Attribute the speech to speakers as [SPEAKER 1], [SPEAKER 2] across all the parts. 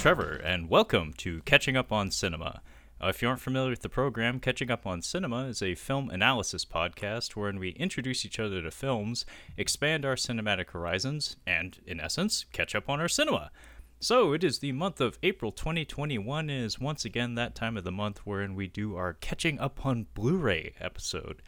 [SPEAKER 1] Trevor, and welcome to Catching Up on Cinema. Uh, if you aren't familiar with the program, Catching Up on Cinema is a film analysis podcast wherein we introduce each other to films, expand our cinematic horizons, and, in essence, catch up on our cinema. So, it is the month of April 2021, and is once again that time of the month wherein we do our Catching Up on Blu ray episode.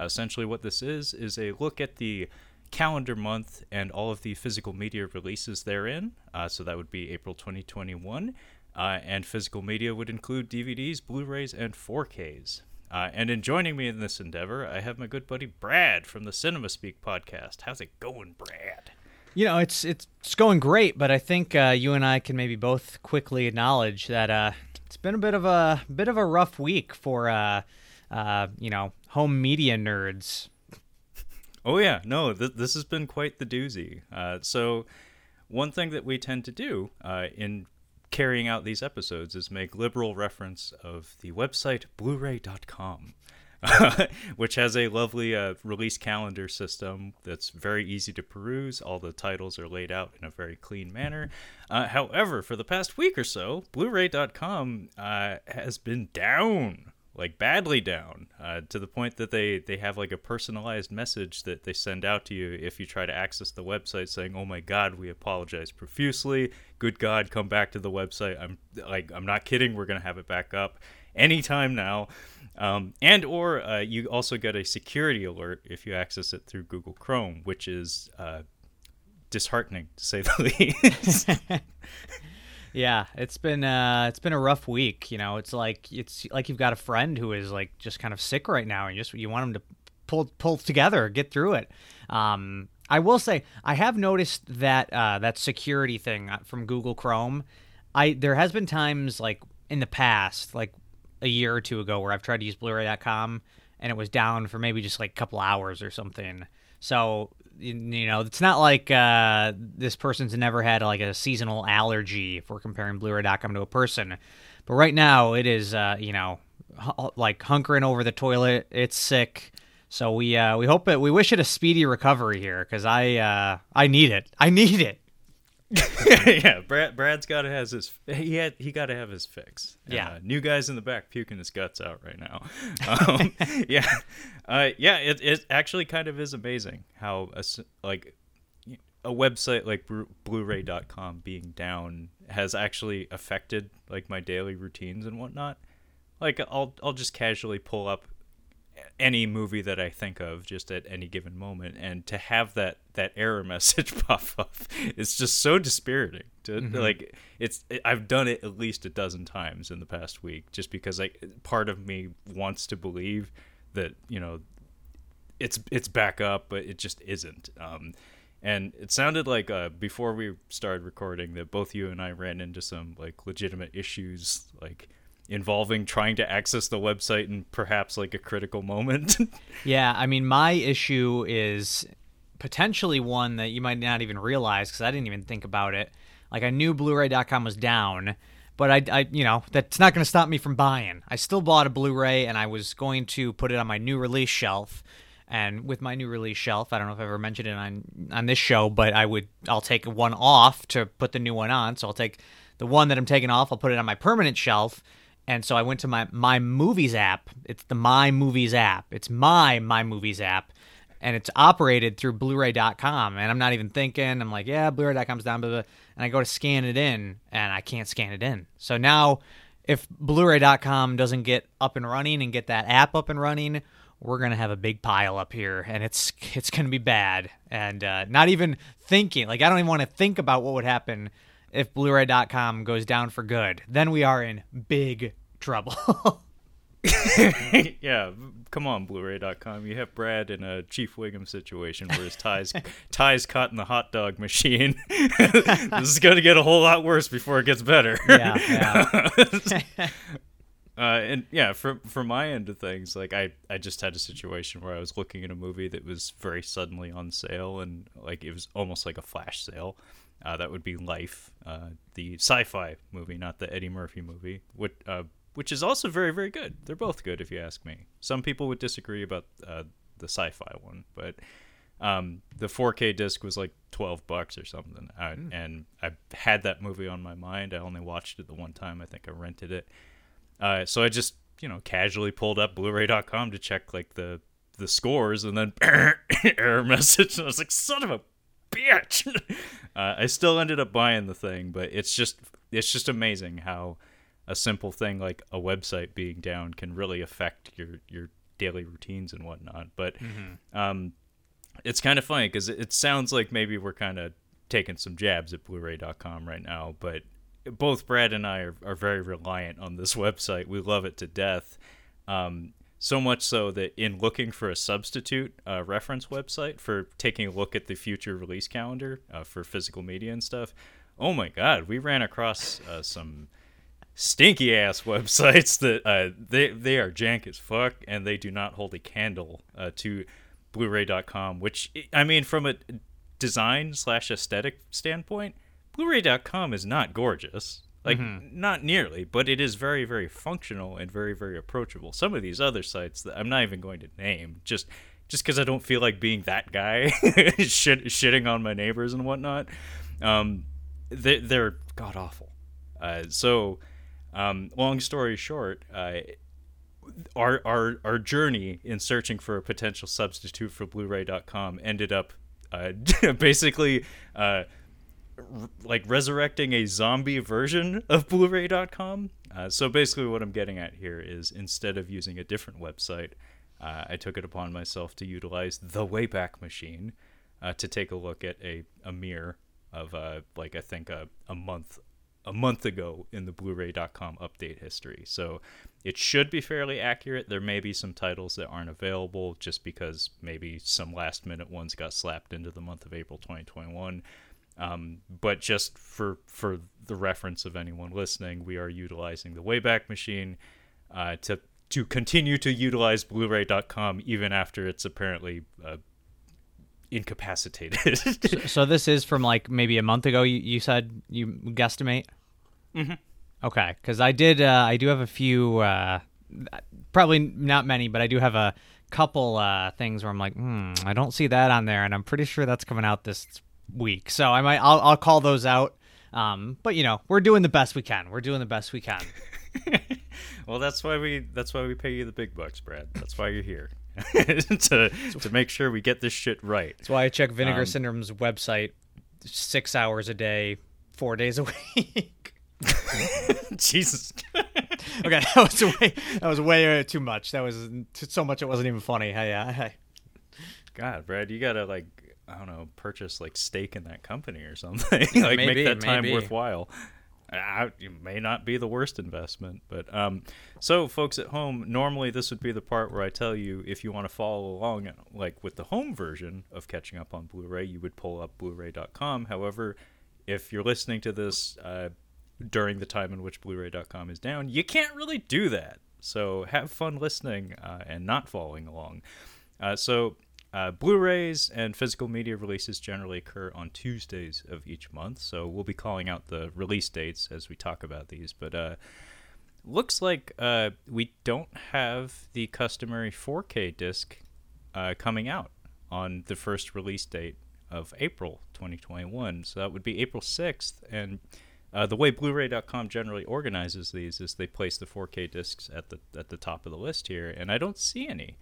[SPEAKER 1] Essentially, what this is, is a look at the calendar month and all of the physical media releases therein. Uh, so that would be April 2021. Uh, and physical media would include DVDs, Blu rays, and 4Ks. Uh, and in joining me in this endeavor, I have my good buddy Brad from the Cinema Speak podcast. How's it going, Brad?
[SPEAKER 2] You know, it's it's, it's going great, but I think uh, you and I can maybe both quickly acknowledge that uh, it's been a bit of a bit of a rough week for uh, you know home media nerds.
[SPEAKER 1] Oh yeah, no, th- this has been quite the doozy. Uh, so, one thing that we tend to do uh, in carrying out these episodes is make liberal reference of the website Blu-ray.com, which has a lovely uh, release calendar system that's very easy to peruse. All the titles are laid out in a very clean manner. Uh, however, for the past week or so, Blu-ray.com uh, has been down like badly down uh, to the point that they they have like a personalized message that they send out to you if you try to access the website saying oh my god we apologize profusely. Good god come back to the website. I'm like i'm not kidding. We're gonna have it back up anytime now. Um, and or uh, you also get a security alert if you access it through google chrome which is uh, disheartening to say the least
[SPEAKER 2] Yeah, it's been uh, it's been a rough week. You know, it's like it's like you've got a friend who is like just kind of sick right now, and just you want him to pull pull together, get through it. Um, I will say I have noticed that uh, that security thing uh, from Google Chrome. I there has been times like in the past, like a year or two ago, where I've tried to use Blu-ray.com and it was down for maybe just like a couple hours or something. So you know, it's not like uh, this person's never had like a seasonal allergy if we're comparing Blu-ray.com to a person. But right now, it is, uh, you know, like hunkering over the toilet. It's sick. So we uh, we hope it. We wish it a speedy recovery here because I uh, I need it. I need it.
[SPEAKER 1] yeah, Brad Brad's got to has his he had he got to have his fix.
[SPEAKER 2] Yeah,
[SPEAKER 1] uh, new guys in the back puking his guts out right now. Um, yeah, uh, yeah, it it actually kind of is amazing how a, like a website like Blu-ray.com being down has actually affected like my daily routines and whatnot. Like I'll I'll just casually pull up any movie that I think of just at any given moment, and to have that that error message pop up is just so dispiriting. To mm-hmm. like, it's I've done it at least a dozen times in the past week, just because like part of me wants to believe that you know it's it's back up, but it just isn't. Um, and it sounded like uh, before we started recording that both you and I ran into some like legitimate issues, like involving trying to access the website in perhaps like a critical moment.
[SPEAKER 2] yeah, I mean, my issue is potentially one that you might not even realize because I didn't even think about it. Like I knew Blu-ray.com was down, but I, I you know, that's not going to stop me from buying. I still bought a Blu-ray, and I was going to put it on my new release shelf. And with my new release shelf, I don't know if I ever mentioned it on on this show, but I would I'll take one off to put the new one on. So I'll take the one that I'm taking off, I'll put it on my permanent shelf, and so I went to my my movies app. It's the My Movies app. It's my My Movies app, and it's operated through Blu-ray.com. And I'm not even thinking. I'm like, yeah, Blu-ray.com's down, blah, blah, and I go to scan it in, and I can't scan it in. So now, if Blu-ray.com doesn't get up and running and get that app up and running, we're gonna have a big pile up here, and it's it's gonna be bad. And uh, not even thinking, like I don't even want to think about what would happen if Blu-ray.com goes down for good, then we are in big trouble.
[SPEAKER 1] yeah, come on, Blu-ray.com. You have Brad in a Chief Wiggum situation where his ties ties caught in the hot dog machine. this is going to get a whole lot worse before it gets better.
[SPEAKER 2] Yeah, yeah.
[SPEAKER 1] uh, and yeah, from from my end of things, like I I just had a situation where I was looking at a movie that was very suddenly on sale, and like it was almost like a flash sale uh, that would be Life, uh, the sci-fi movie, not the Eddie Murphy movie, uh, which is also very, very good. They're both good, if you ask me. Some people would disagree about uh, the sci-fi one, but Um, the 4K disc was like 12 bucks or something, uh, and I had that movie on my mind. I only watched it the one time. I think I rented it. Uh, so I just you know casually pulled up Blu-ray.com to check like the the scores, and then error message. And I was like, son of a bitch. uh, I still ended up buying the thing, but it's just it's just amazing how a simple thing like a website being down can really affect your your daily routines and whatnot. But um, it's kind of funny because it, it sounds like maybe we're kind of taking some jabs at Blu-ray.com right now, but both Brad and I are, are very reliant on this website. We love it to death. Um, so much so that in looking for a substitute uh, reference website for taking a look at the future release calendar uh, for physical media and stuff, oh my god, we ran across uh, some stinky ass websites that uh, they they are jank as fuck and they do not hold a candle uh, to Blu-ray.com. Which I mean, from a design slash aesthetic standpoint, Blu-ray.com is not gorgeous. Like not nearly, but it is very very functional and very very approachable. Some of these other sites that I'm not even going to name just just because I don't feel like being that guy shit, shitting on my neighbors and whatnot. Um, they, they're god awful. Uh, so, um, long story short, uh, our our our journey in searching for a potential substitute for Blu-ray.com ended up uh, basically uh, r- like resurrecting a zombie version of Blu-ray.com. Uh, so basically, what I'm getting at here is instead of using a different website, uh, I took it upon myself to utilize the Wayback Machine uh, to take a look at a, a mirror of uh, like I think a, a month a month ago in the Blu-ray.com update history. So it should be fairly accurate. There may be some titles that aren't available just because maybe some last minute ones got slapped into the month of April 2021. Um, but just for for the reference of anyone listening, we are utilizing the Wayback Machine uh, to to continue to utilize Blu-ray.com even after it's apparently uh, incapacitated.
[SPEAKER 2] So this is from like maybe a month ago. You, you said you guesstimate. Mm-hmm. Okay, because I did. Uh, I do have a few. Uh, probably not many, but I do have a couple uh, things where I'm like, hmm, I don't see that on there, and I'm pretty sure that's coming out this week. So I might. I'll, I'll call those out. Um, but you know, we're doing the best we can. We're doing the best we can.
[SPEAKER 1] well, that's why we that's why we pay you the big bucks, Brad. That's why you're here to to make sure we get this shit right.
[SPEAKER 2] That's why I check Vinegar Syndrome's website six hours a day, four days a week.
[SPEAKER 1] Jesus.
[SPEAKER 2] okay, that was way that was way uh, too much. That was so much it wasn't even funny. Hey, hey.
[SPEAKER 1] God, Brad, you gotta like I don't know, purchase like stake in that company or something. like
[SPEAKER 2] maybe,
[SPEAKER 1] make that time
[SPEAKER 2] maybe.
[SPEAKER 1] worthwhile. Uh, it may not be the worst investment, but um, so folks at home, normally this would be the part where I tell you if you want to follow along, like with the home version of catching up on Blu-ray, you would pull up Blu-ray.com. However, if you're listening to this uh, during the time in which Blu-ray.com is down, you can't really do that. So have fun listening uh, and not following along. Uh, so uh, Blu-rays and physical media releases generally occur on Tuesdays of each month, so we'll be calling out the release dates as we talk about these. But uh, looks like uh, we don't have the customary 4K disc uh, coming out on the first release date of April 2021. So that would be April 6th, and uh, the way Blu-ray.com generally organizes these is they place the 4K discs at the at the top of the list here, and I don't see any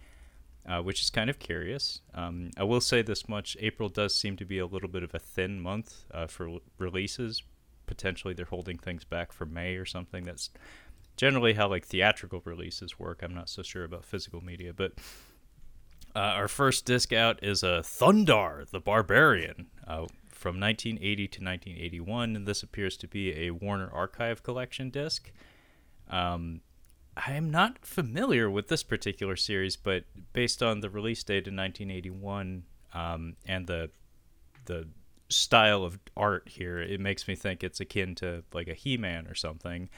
[SPEAKER 1] uh, which is kind of curious. Um, I will say this much: April does seem to be a little bit of a thin month uh, for l- releases. Potentially, they're holding things back for May or something. That's generally how like theatrical releases work. I'm not so sure about physical media, but uh, our first disc out is a Thundarr the Barbarian uh, from 1980 to 1981, and this appears to be a Warner Archive collection disc. Um, I am not familiar with this particular series, but based on the release date in 1981 um, and the the style of art here, it makes me think it's akin to like a He-Man or something.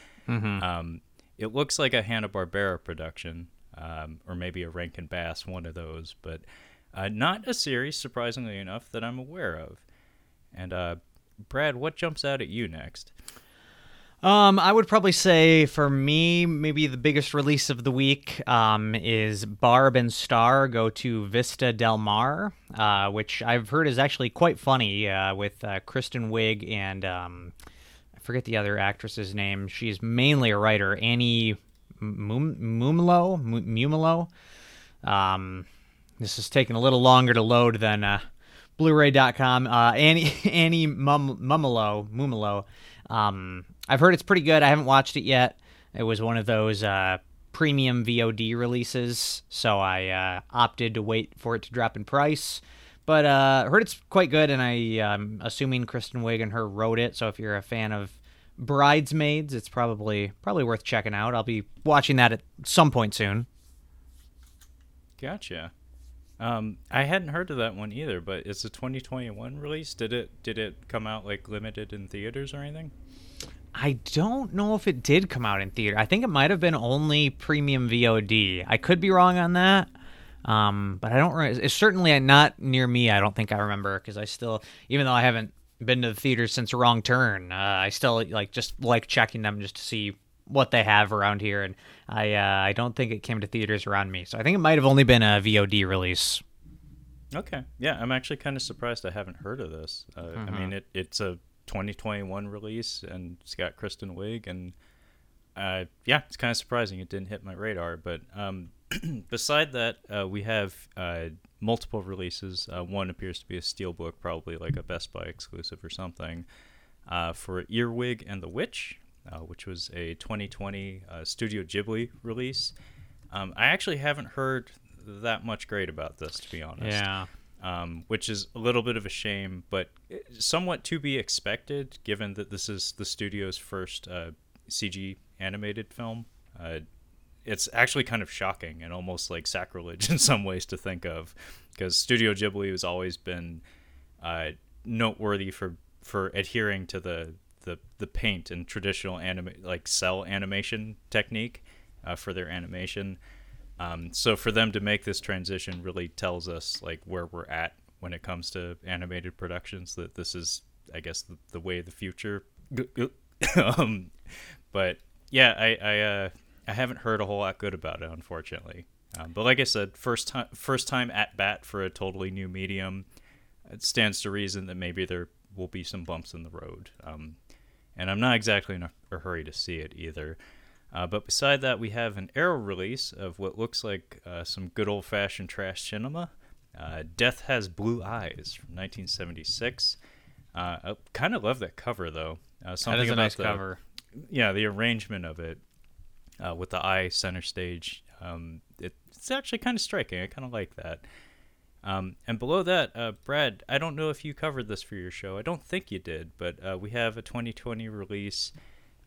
[SPEAKER 1] Um, it looks like a Hanna Barbera production, um, or maybe a Rankin Bass, one of those, but uh, not a series, surprisingly enough, that I'm aware of. And uh, Brad, what jumps out at you next?
[SPEAKER 2] Um, I would probably say for me, maybe the biggest release of the week um, is Barb and Star go to Vista Del Mar, uh, which I've heard is actually quite funny uh, with uh, Kristen Wiig and um, I forget the other actress's name. She's mainly a writer, Annie Mumolo. Mumolo. Um, this is taking a little longer to load than uh, Blu-ray.com. Uh, Annie Annie Mum, Mumolo Mumolo. Um, I've heard it's pretty good. I haven't watched it yet. It was one of those uh, premium VOD releases, so I uh, opted to wait for it to drop in price. But uh, heard it's quite good, and I, am assuming Kristen Wiig and her wrote it. So if you're a fan of Bridesmaids, it's probably probably worth checking out. I'll be watching that at some point soon.
[SPEAKER 1] Gotcha. Um, I hadn't heard of that one either, but it's a 2021 release. Did it did it come out like limited in theaters or anything?
[SPEAKER 2] I don't know if it did come out in theater. I think it might have been only premium VOD. I could be wrong on that. Um, but I don't. It's certainly not near me. I don't think I remember because I still, even though I haven't been to the theater since Wrong Turn, uh, I still like just like checking them just to see what they have around here. And I, uh, I don't think it came to theaters around me. So I think it might have only been a VOD release.
[SPEAKER 1] Okay. Yeah, I'm actually kind of surprised I haven't heard of this. Uh, mm-hmm. I mean, it, it's a 2021 release, and it's got Kristen Wiig, and uh, yeah, it's kind of surprising it didn't hit my radar. But um, beside that, uh, we have uh, multiple releases. Uh, one appears to be a steelbook, probably like a Best Buy exclusive or something, uh, for Earwig and the Witch, uh, which was a 2020 Studio Ghibli release. Um, I actually haven't heard that much great about this, to be honest.
[SPEAKER 2] Yeah
[SPEAKER 1] um, which is a little bit of a shame, but somewhat to be expected, given that this is the studio's first uh, CG animated film. Uh, it's actually kind of shocking and almost like sacrilege in some ways to think of, because Studio Ghibli has always been uh, noteworthy for for adhering to the the, the paint and traditional anime like cell animation technique uh, for their animation. Um, so for them to make this transition really tells us like where we're at when it comes to animated productions. That this is, I guess, the, the way of the future. um, but yeah, I I, uh, I haven't heard a whole lot good about it, unfortunately. Um, but like I said, first time first time at bat for a totally new medium. It stands to reason that maybe there will be some bumps in the road. Um, and I'm not exactly in a, a hurry to see it either. Uh, but beside that, we have an Arrow release of what looks like uh, some good old fashioned trash cinema. Uh, Death Has Blue Eyes from 1976. Uh, I kind of love that cover though.
[SPEAKER 2] Uh, something that is a about nice
[SPEAKER 1] the,
[SPEAKER 2] cover.
[SPEAKER 1] Yeah, the arrangement of it uh, with the eye center stage. Um, it, it's actually kind of striking. I kind of like that. Um, and below that, uh, Brad, I don't know if you covered this for your show. I don't think you did, but uh, we have a 2020 release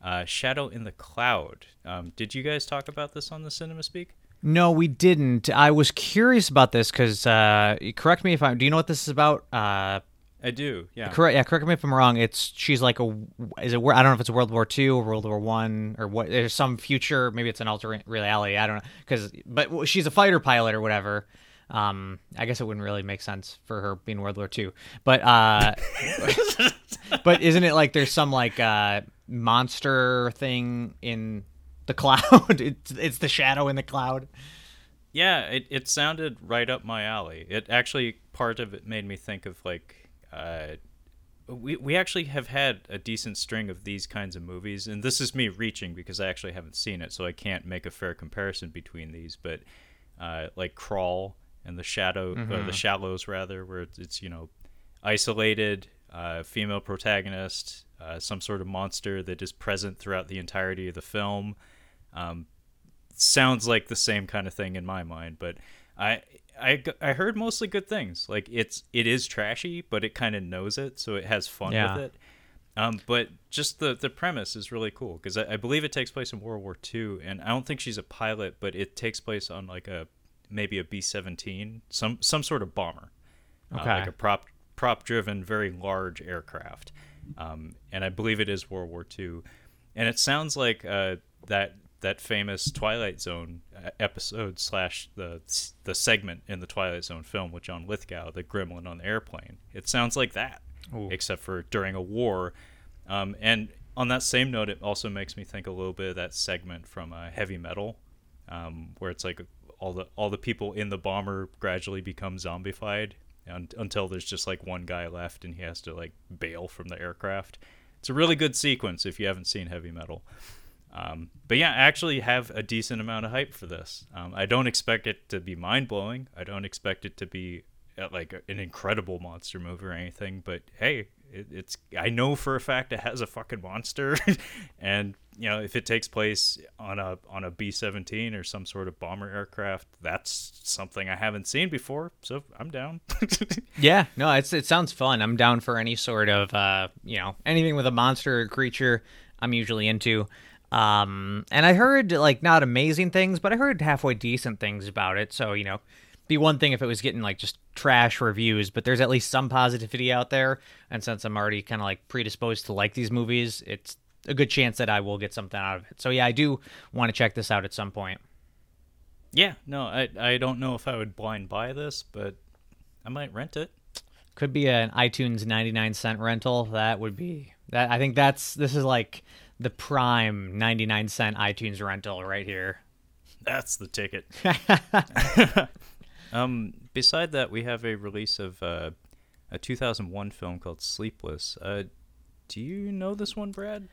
[SPEAKER 1] uh, Shadow in the Cloud. Um, did you guys talk about this on the Cinema Speak?
[SPEAKER 2] No, we didn't. I was curious about this because, uh, correct me if I'm. Do you know what this is about? Uh,
[SPEAKER 1] I do. Yeah.
[SPEAKER 2] Correct. Yeah. Correct me if I'm wrong. It's she's like a. Is it? I don't know if it's World War II or World War One or what. There's some future. Maybe it's an alternate reality. I don't know. Because, but she's a fighter pilot or whatever. Um, I guess it wouldn't really make sense for her being World War II. But uh, but isn't it like there's some like uh monster thing in the cloud? it's it's the shadow in the cloud.
[SPEAKER 1] Yeah, it it sounded right up my alley. It actually part of it made me think of like uh we we actually have had a decent string of these kinds of movies, and this is me reaching because I actually haven't seen it, so I can't make a fair comparison between these. But uh, like Crawl and the shadow mm-hmm. or the shallows rather where it's, it's you know isolated uh, female protagonist uh, some sort of monster that is present throughout the entirety of the film. Um, sounds like the same kind of thing in my mind but I, I I heard mostly good things. Like it's it is trashy but it kind of knows it so it has fun yeah. with it. Um, but just the the premise is really cool because I, I, believe it takes place in World War II, and I don't think she's a pilot, but it takes place on like a maybe a B seventeen, some some sort of bomber, uh, okay. uh, like a prop prop driven, very large aircraft, um, and I believe it is World War II, and it sounds like uh, that that famous Twilight Zone uh, episode slash the the segment in the Twilight Zone film with John Lithgow, the Gremlin on the airplane. It sounds like that, Ooh. except for during a war, um, and on that same note, it also makes me think a little bit of that segment from uh, Heavy Metal, um, where it's like all the all the people in the bomber gradually become zombified and, until there's just like one guy left and he has to like bail from the aircraft. It's a really good sequence if you haven't seen Heavy Metal. Um, but yeah, I actually have a decent amount of hype for this. Um, I don't expect it to be mind blowing. I don't expect it to be uh, like an incredible monster movie or anything. But hey, it, it's I know for a fact it has a fucking monster, and you know if it takes place on a on a B seventeen or some sort of bomber aircraft, that's something I haven't seen before. So I'm down.
[SPEAKER 2] yeah, no, it's it sounds fun. I'm down for any sort of uh, you know anything with a monster or creature. I'm usually into. Um, and I heard like not amazing things, but I heard halfway decent things about it. So you know, be one thing if it was getting like just trash reviews, but there's at least some positivity out there. And since I'm already kind of like predisposed to like these movies, it's a good chance that I will get something out of it. So yeah, I do want to check this out at some point.
[SPEAKER 1] Yeah, no, I I don't know if I would blind buy this, but I might rent it.
[SPEAKER 2] Could be an iTunes 99 cent rental. That would be that I think that's this is like the prime 99 cent iTunes rental right here.
[SPEAKER 1] That's the ticket. um, beside that, we have a release of uh, a 2001 film called Sleepless. Uh, do you know this one, Brad?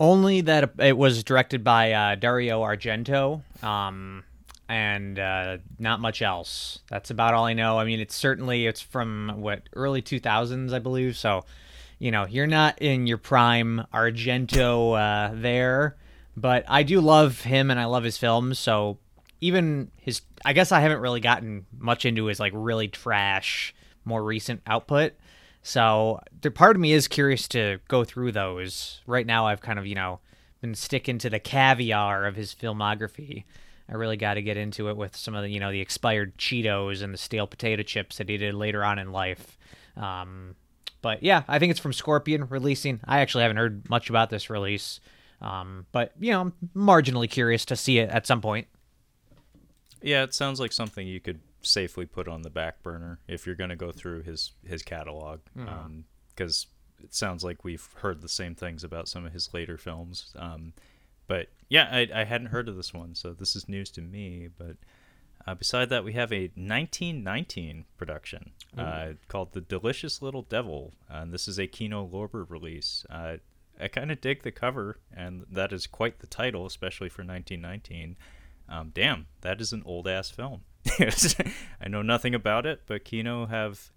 [SPEAKER 2] Only that it was directed by uh, Dario Argento, um, and uh, not much else. That's about all I know. I mean, it's certainly it's from what early 2000s, I believe. So, you know, you're not in your prime Argento uh, there, but I do love him and I love his films. So even his I guess I haven't really gotten much into his like really trash more recent output. So part of me is curious to go through those. Right now I've kind of, you know, been sticking to the caviar of his filmography. I really got to get into it with some of the, you know, the expired Cheetos and the stale potato chips that he did later on in life. Um, but yeah, I think it's from Scorpion releasing. I actually haven't heard much about this release. Um, but you know, I'm marginally curious to see it at some point.
[SPEAKER 1] Yeah, it sounds like something you could safely put on the back burner if you're going to go through his his catalog, because mm-hmm. um, it sounds like we've heard the same things about some of his later films. Um, but yeah, I, I hadn't heard of this one, so this is news to me. But uh, beside that, we have a 1919 production uh, called The Delicious Little Devil, and this is a Kino Lorber release. Uh, I kind of dig the cover, and that is quite the title, especially for 1919. Um, damn, that is an old ass film. I know nothing about it, but Kino have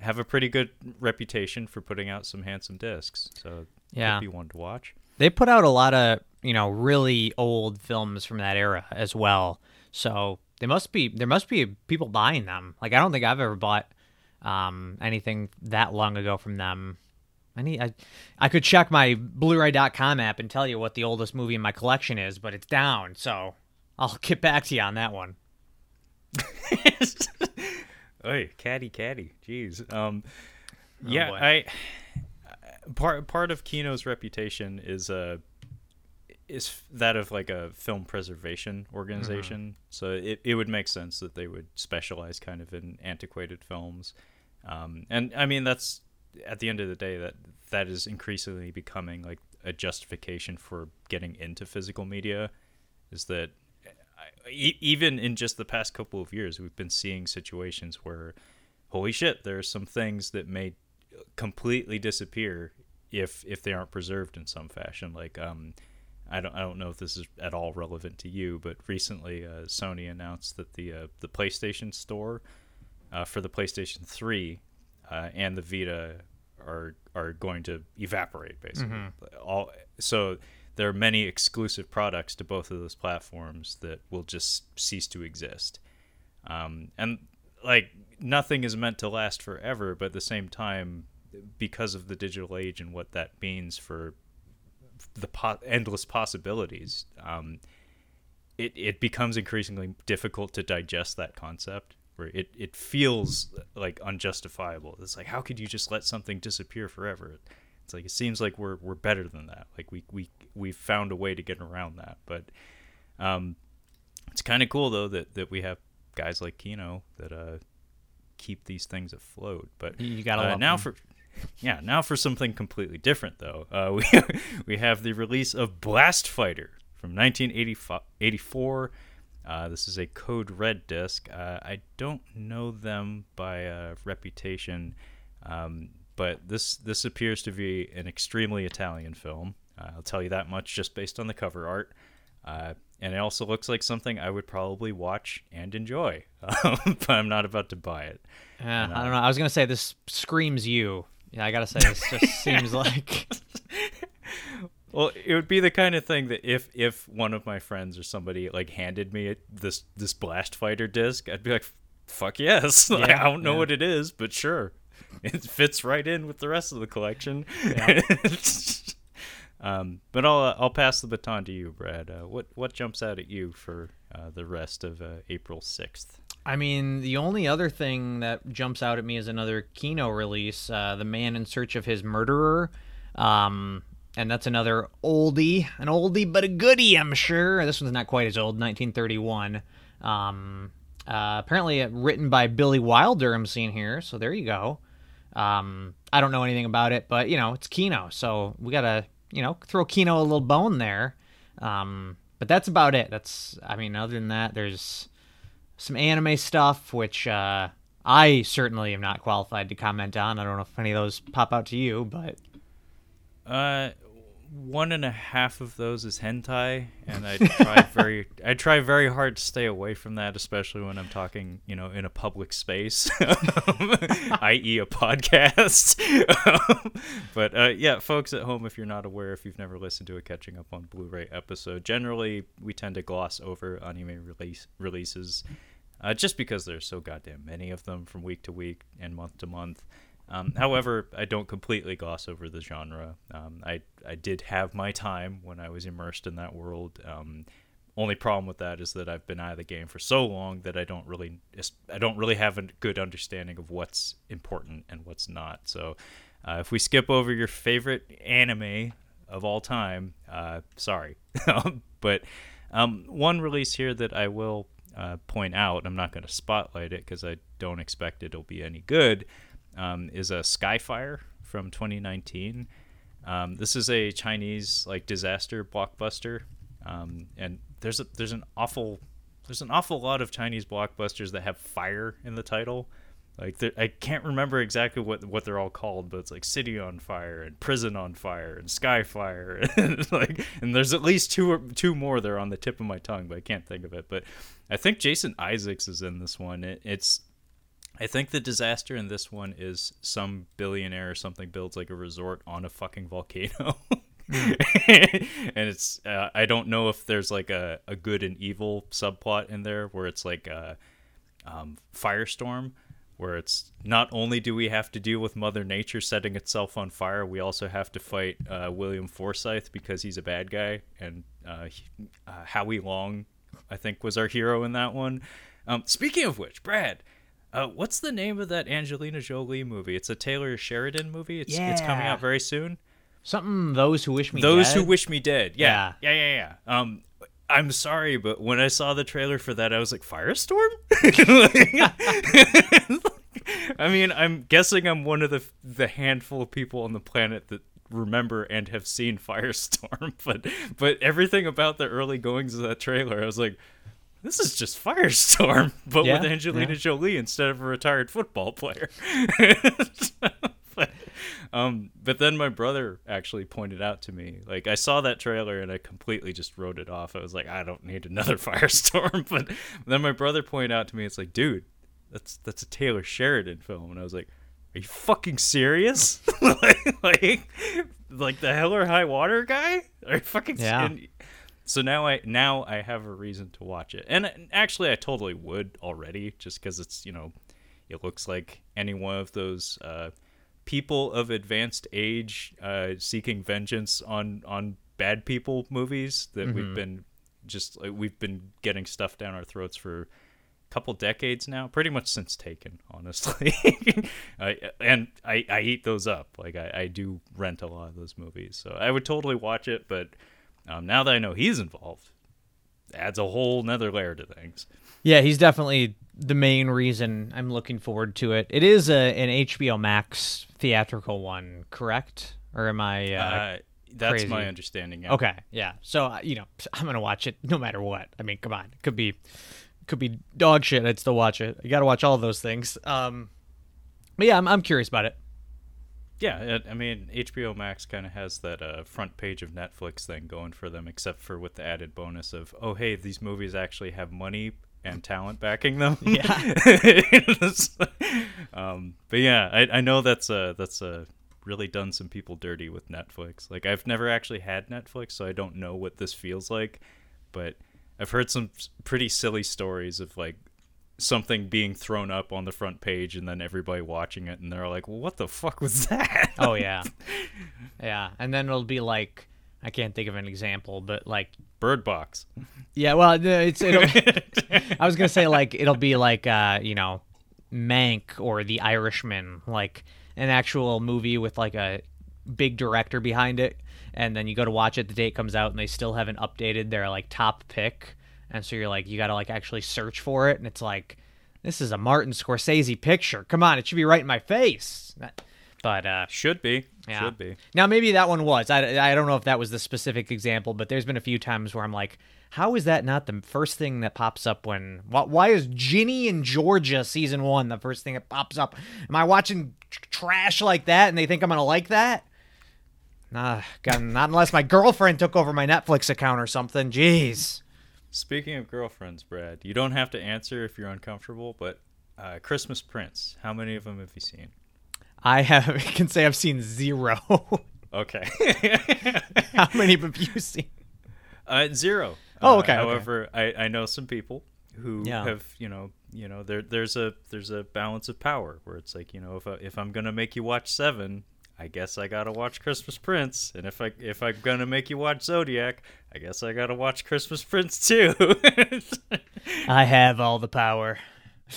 [SPEAKER 1] have a pretty good reputation for putting out some handsome discs. So yeah, be one to watch.
[SPEAKER 2] They put out a lot of you know really old films from that era as well. So they must be there must be people buying them. Like I don't think I've ever bought um, anything that long ago from them. I need I, I could check my Blu-ray.com app and tell you what the oldest movie in my collection is, but it's down. So I'll get back to you on that one.
[SPEAKER 1] hey, caddy, caddy. Jeez. Um, oh, yeah, boy. I part part of Kino's reputation is uh is that of like a film preservation organization. Mm-hmm. So it, it would make sense that they would specialize kind of in antiquated films. Um, and I mean that's at the end of the day that that is increasingly becoming like a justification for getting into physical media is that even in just the past couple of years, we've been seeing situations where, holy shit, there are some things that may completely disappear if if they aren't preserved in some fashion. Like, um, I don't I don't know if this is at all relevant to you, but recently uh, Sony announced that the uh, the PlayStation Store uh, for the PlayStation Three uh, and the Vita are are going to evaporate basically. Mm-hmm. All so there are many exclusive products to both of those platforms that will just cease to exist. Um, and like nothing is meant to last forever, but at the same time, because of the digital age and what that means for the po- endless possibilities, um, it it becomes increasingly difficult to digest that concept. Where it, it feels like unjustifiable. It's like how could you just let something disappear forever? It's like it seems like we're we're better than that. Like we we we found a way to get around that. But um, it's kind of cool though that that we have guys like Kino that uh keep these things afloat. But
[SPEAKER 2] you gotta
[SPEAKER 1] uh, now
[SPEAKER 2] them.
[SPEAKER 1] for yeah, now for something completely different, though. Uh, we we have the release of Blast Fighter from 1984. Uh, this is a Code Red disc. Uh, I don't know them by uh, reputation, um, but this this appears to be an extremely Italian film. Uh, I'll tell you that much just based on the cover art. Uh, and it also looks like something I would probably watch and enjoy, but I'm not about to buy it.
[SPEAKER 2] Yeah, I don't know. I was gonna say this screams you. Yeah, I gotta say this just seems like.
[SPEAKER 1] Well, it would be the kind of thing that if if one of my friends or somebody like handed me this this Blast Fighter disc, I'd be like, "Fuck yes!" Like,
[SPEAKER 2] Yeah,
[SPEAKER 1] I don't know
[SPEAKER 2] yeah.
[SPEAKER 1] what it is, but sure, it fits right in with the rest of the collection. um, but I'll uh, I'll pass the baton to you, Brad. Uh, what what jumps out at you for uh, the rest of uh, April sixth?
[SPEAKER 2] I mean, the only other thing that jumps out at me is another Kino release, uh, "The Man in Search of His Murderer," um, and that's another oldie, an oldie but a goodie, I'm sure. This one's not quite as old, 1931. Um, uh, apparently, written by Billy Wilder. I'm seeing here, so there you go. Um, I don't know anything about it, but you know, it's Kino, so we gotta, you know, throw Kino a little bone there. Um, but that's about it. That's, I mean, other than that, there's some anime stuff, which uh, I certainly am not qualified to comment on. I don't know if any of those pop out to you, but
[SPEAKER 1] Uh, one and a half of those is hentai, and I try very, I try very hard to stay away from that, especially when I'm talking, you know, in a public space, i.e., a podcast. but uh, yeah, folks at home, if you're not aware, if you've never listened to a catching up on Blu-ray episode, generally we tend to gloss over anime release releases, uh, just because there's so goddamn many of them from week to week and month to month. Um, however, I don't completely gloss over the genre. Um, I I did have my time when I was immersed in that world. Um, only problem with that is that I've been out of the game for so long that I don't really I don't really have a good understanding of what's important and what's not. So, uh, if we skip over your favorite anime of all time, uh, sorry, but um, one release here that I will uh, point out, I'm not going to spotlight it because I don't expect it'll be any good um, is a Skyfire from 2019. Um, this is a Chinese like disaster blockbuster, um, and there's a there's an awful there's an awful lot of Chinese blockbusters that have fire in the title. Like I can't remember exactly what what they're all called, but it's like City on Fire and Prison on Fire and Skyfire, and like and there's at least two or two more that are on the tip of my tongue, but I can't think of it. But I think Jason Isaacs is in this one. It, it's I think the disaster in this one is some billionaire or something builds like a resort on a fucking volcano. and it's uh, I don't know if there's like a, a good and evil subplot in there where it's like a um, firestorm where it's not only do we have to deal with Mother Nature setting itself on fire, we also have to fight uh, William Forsythe because he's a bad guy, and uh, he- uh, Howie Long, I think, was our hero in that one. Um, speaking of which, Brad, uh, what's the name of that Angelina Jolie movie? It's a Taylor Sheridan movie. It's it's coming out very soon.
[SPEAKER 2] something those who wish me
[SPEAKER 1] Those
[SPEAKER 2] dead.
[SPEAKER 1] who wish me dead. Yeah. yeah, yeah, yeah. Um, I'm sorry, but when I saw the trailer for that, I was like, Firestorm. I mean, I'm guessing I'm one of the the handful of people on the planet that remember and have seen Firestorm, but but everything about the early goings of that trailer, I was like. This is just Firestorm, but
[SPEAKER 2] Yeah,
[SPEAKER 1] with Angelina
[SPEAKER 2] yeah.
[SPEAKER 1] Jolie instead of a retired football player. but, um, but then my brother actually pointed out to me, like I saw that trailer and I completely just wrote it off. I was like, I don't need another Firestorm. But then my brother pointed out to me, it's like, dude, that's that's a Taylor Sheridan film, and I was like, are you fucking serious? like, like, like the Hell or High Water guy? Are you fucking
[SPEAKER 2] Yeah.
[SPEAKER 1] and- so now I now I have a reason to watch it, and uh, actually I totally would already, just because it's you know, it looks like any one of those uh, people of advanced age uh, seeking vengeance on on bad people movies that we've been just like, we've been getting stuff down our throats for a couple decades now, pretty much since Taken, honestly. I, and I, I eat those up. Like I, I do rent a lot of those movies, so I would totally watch it. But um, now that I know he's involved, adds a whole nother layer to things.
[SPEAKER 2] Yeah, he's definitely the main reason I'm looking forward to it. It is a, an HBO Max theatrical one, correct? Or am I? Uh,
[SPEAKER 1] Uh, that's my understanding. Yeah.
[SPEAKER 2] Okay, yeah. So uh, you know, I'm gonna watch it no matter what. I mean, come on, it could be, could be dog shit. I'd still watch it. You got to watch all those things. Um, but yeah, I'm I'm curious about it.
[SPEAKER 1] Yeah, it, I mean, HBO Max kind of has that uh, front page of Netflix thing going for them, except for with the added bonus of, oh, hey, these movies actually have money and talent backing them.
[SPEAKER 2] Yeah.
[SPEAKER 1] um, but yeah, I, I know that's uh, that's uh, really done some people dirty with Netflix. Like, I've never actually had Netflix, so I don't know what this feels like. But I've heard some pretty silly stories of like something being thrown up on the front page and then everybody watching it and they're like, well, what the fuck was that?
[SPEAKER 2] Oh yeah, yeah. And then it'll be like, I can't think of an example, but like,
[SPEAKER 1] Bird Box.
[SPEAKER 2] yeah. Well, it's. It'll, I was gonna say like it'll be like uh you know, Mank or The Irishman, like an actual movie with like a big director behind it, and then you go to watch it, the date comes out, and they still haven't updated their like top pick, and so you're like, you gotta like actually search for it, and it's like, this is a Martin Scorsese picture. Come on, it should be right in my face. But uh,
[SPEAKER 1] Should be.
[SPEAKER 2] yeah.
[SPEAKER 1] Should be.
[SPEAKER 2] Now maybe that one was. I, I don't know if that was the specific example, but there's been a few times where I'm like, how is that not the first thing that pops up when? Why, why is Ginny & Georgia season one the first thing that pops up? Am I watching tr- trash like that and they think I'm gonna like that? Nah, God, not unless my girlfriend took over my Netflix account or something. Jeez.
[SPEAKER 1] Speaking of girlfriends, Brad, you don't have to answer if you're uncomfortable, but uh, Christmas Prince, how many of them have you seen?
[SPEAKER 2] I have I can say I've seen zero.
[SPEAKER 1] Okay.
[SPEAKER 2] How many have you seen?
[SPEAKER 1] uh, zero.
[SPEAKER 2] Oh,
[SPEAKER 1] Uh,
[SPEAKER 2] okay, okay.
[SPEAKER 1] However, I, I know some people who
[SPEAKER 2] Yeah.
[SPEAKER 1] have, you know, you know, there there's a there's a balance of power where it's like, you know, if I, if I'm gonna make you watch seven, I guess I gotta watch Christmas Prince, and if I if I'm gonna make you watch Zodiac, I guess I gotta watch Christmas Prince too.
[SPEAKER 2] I have all the power.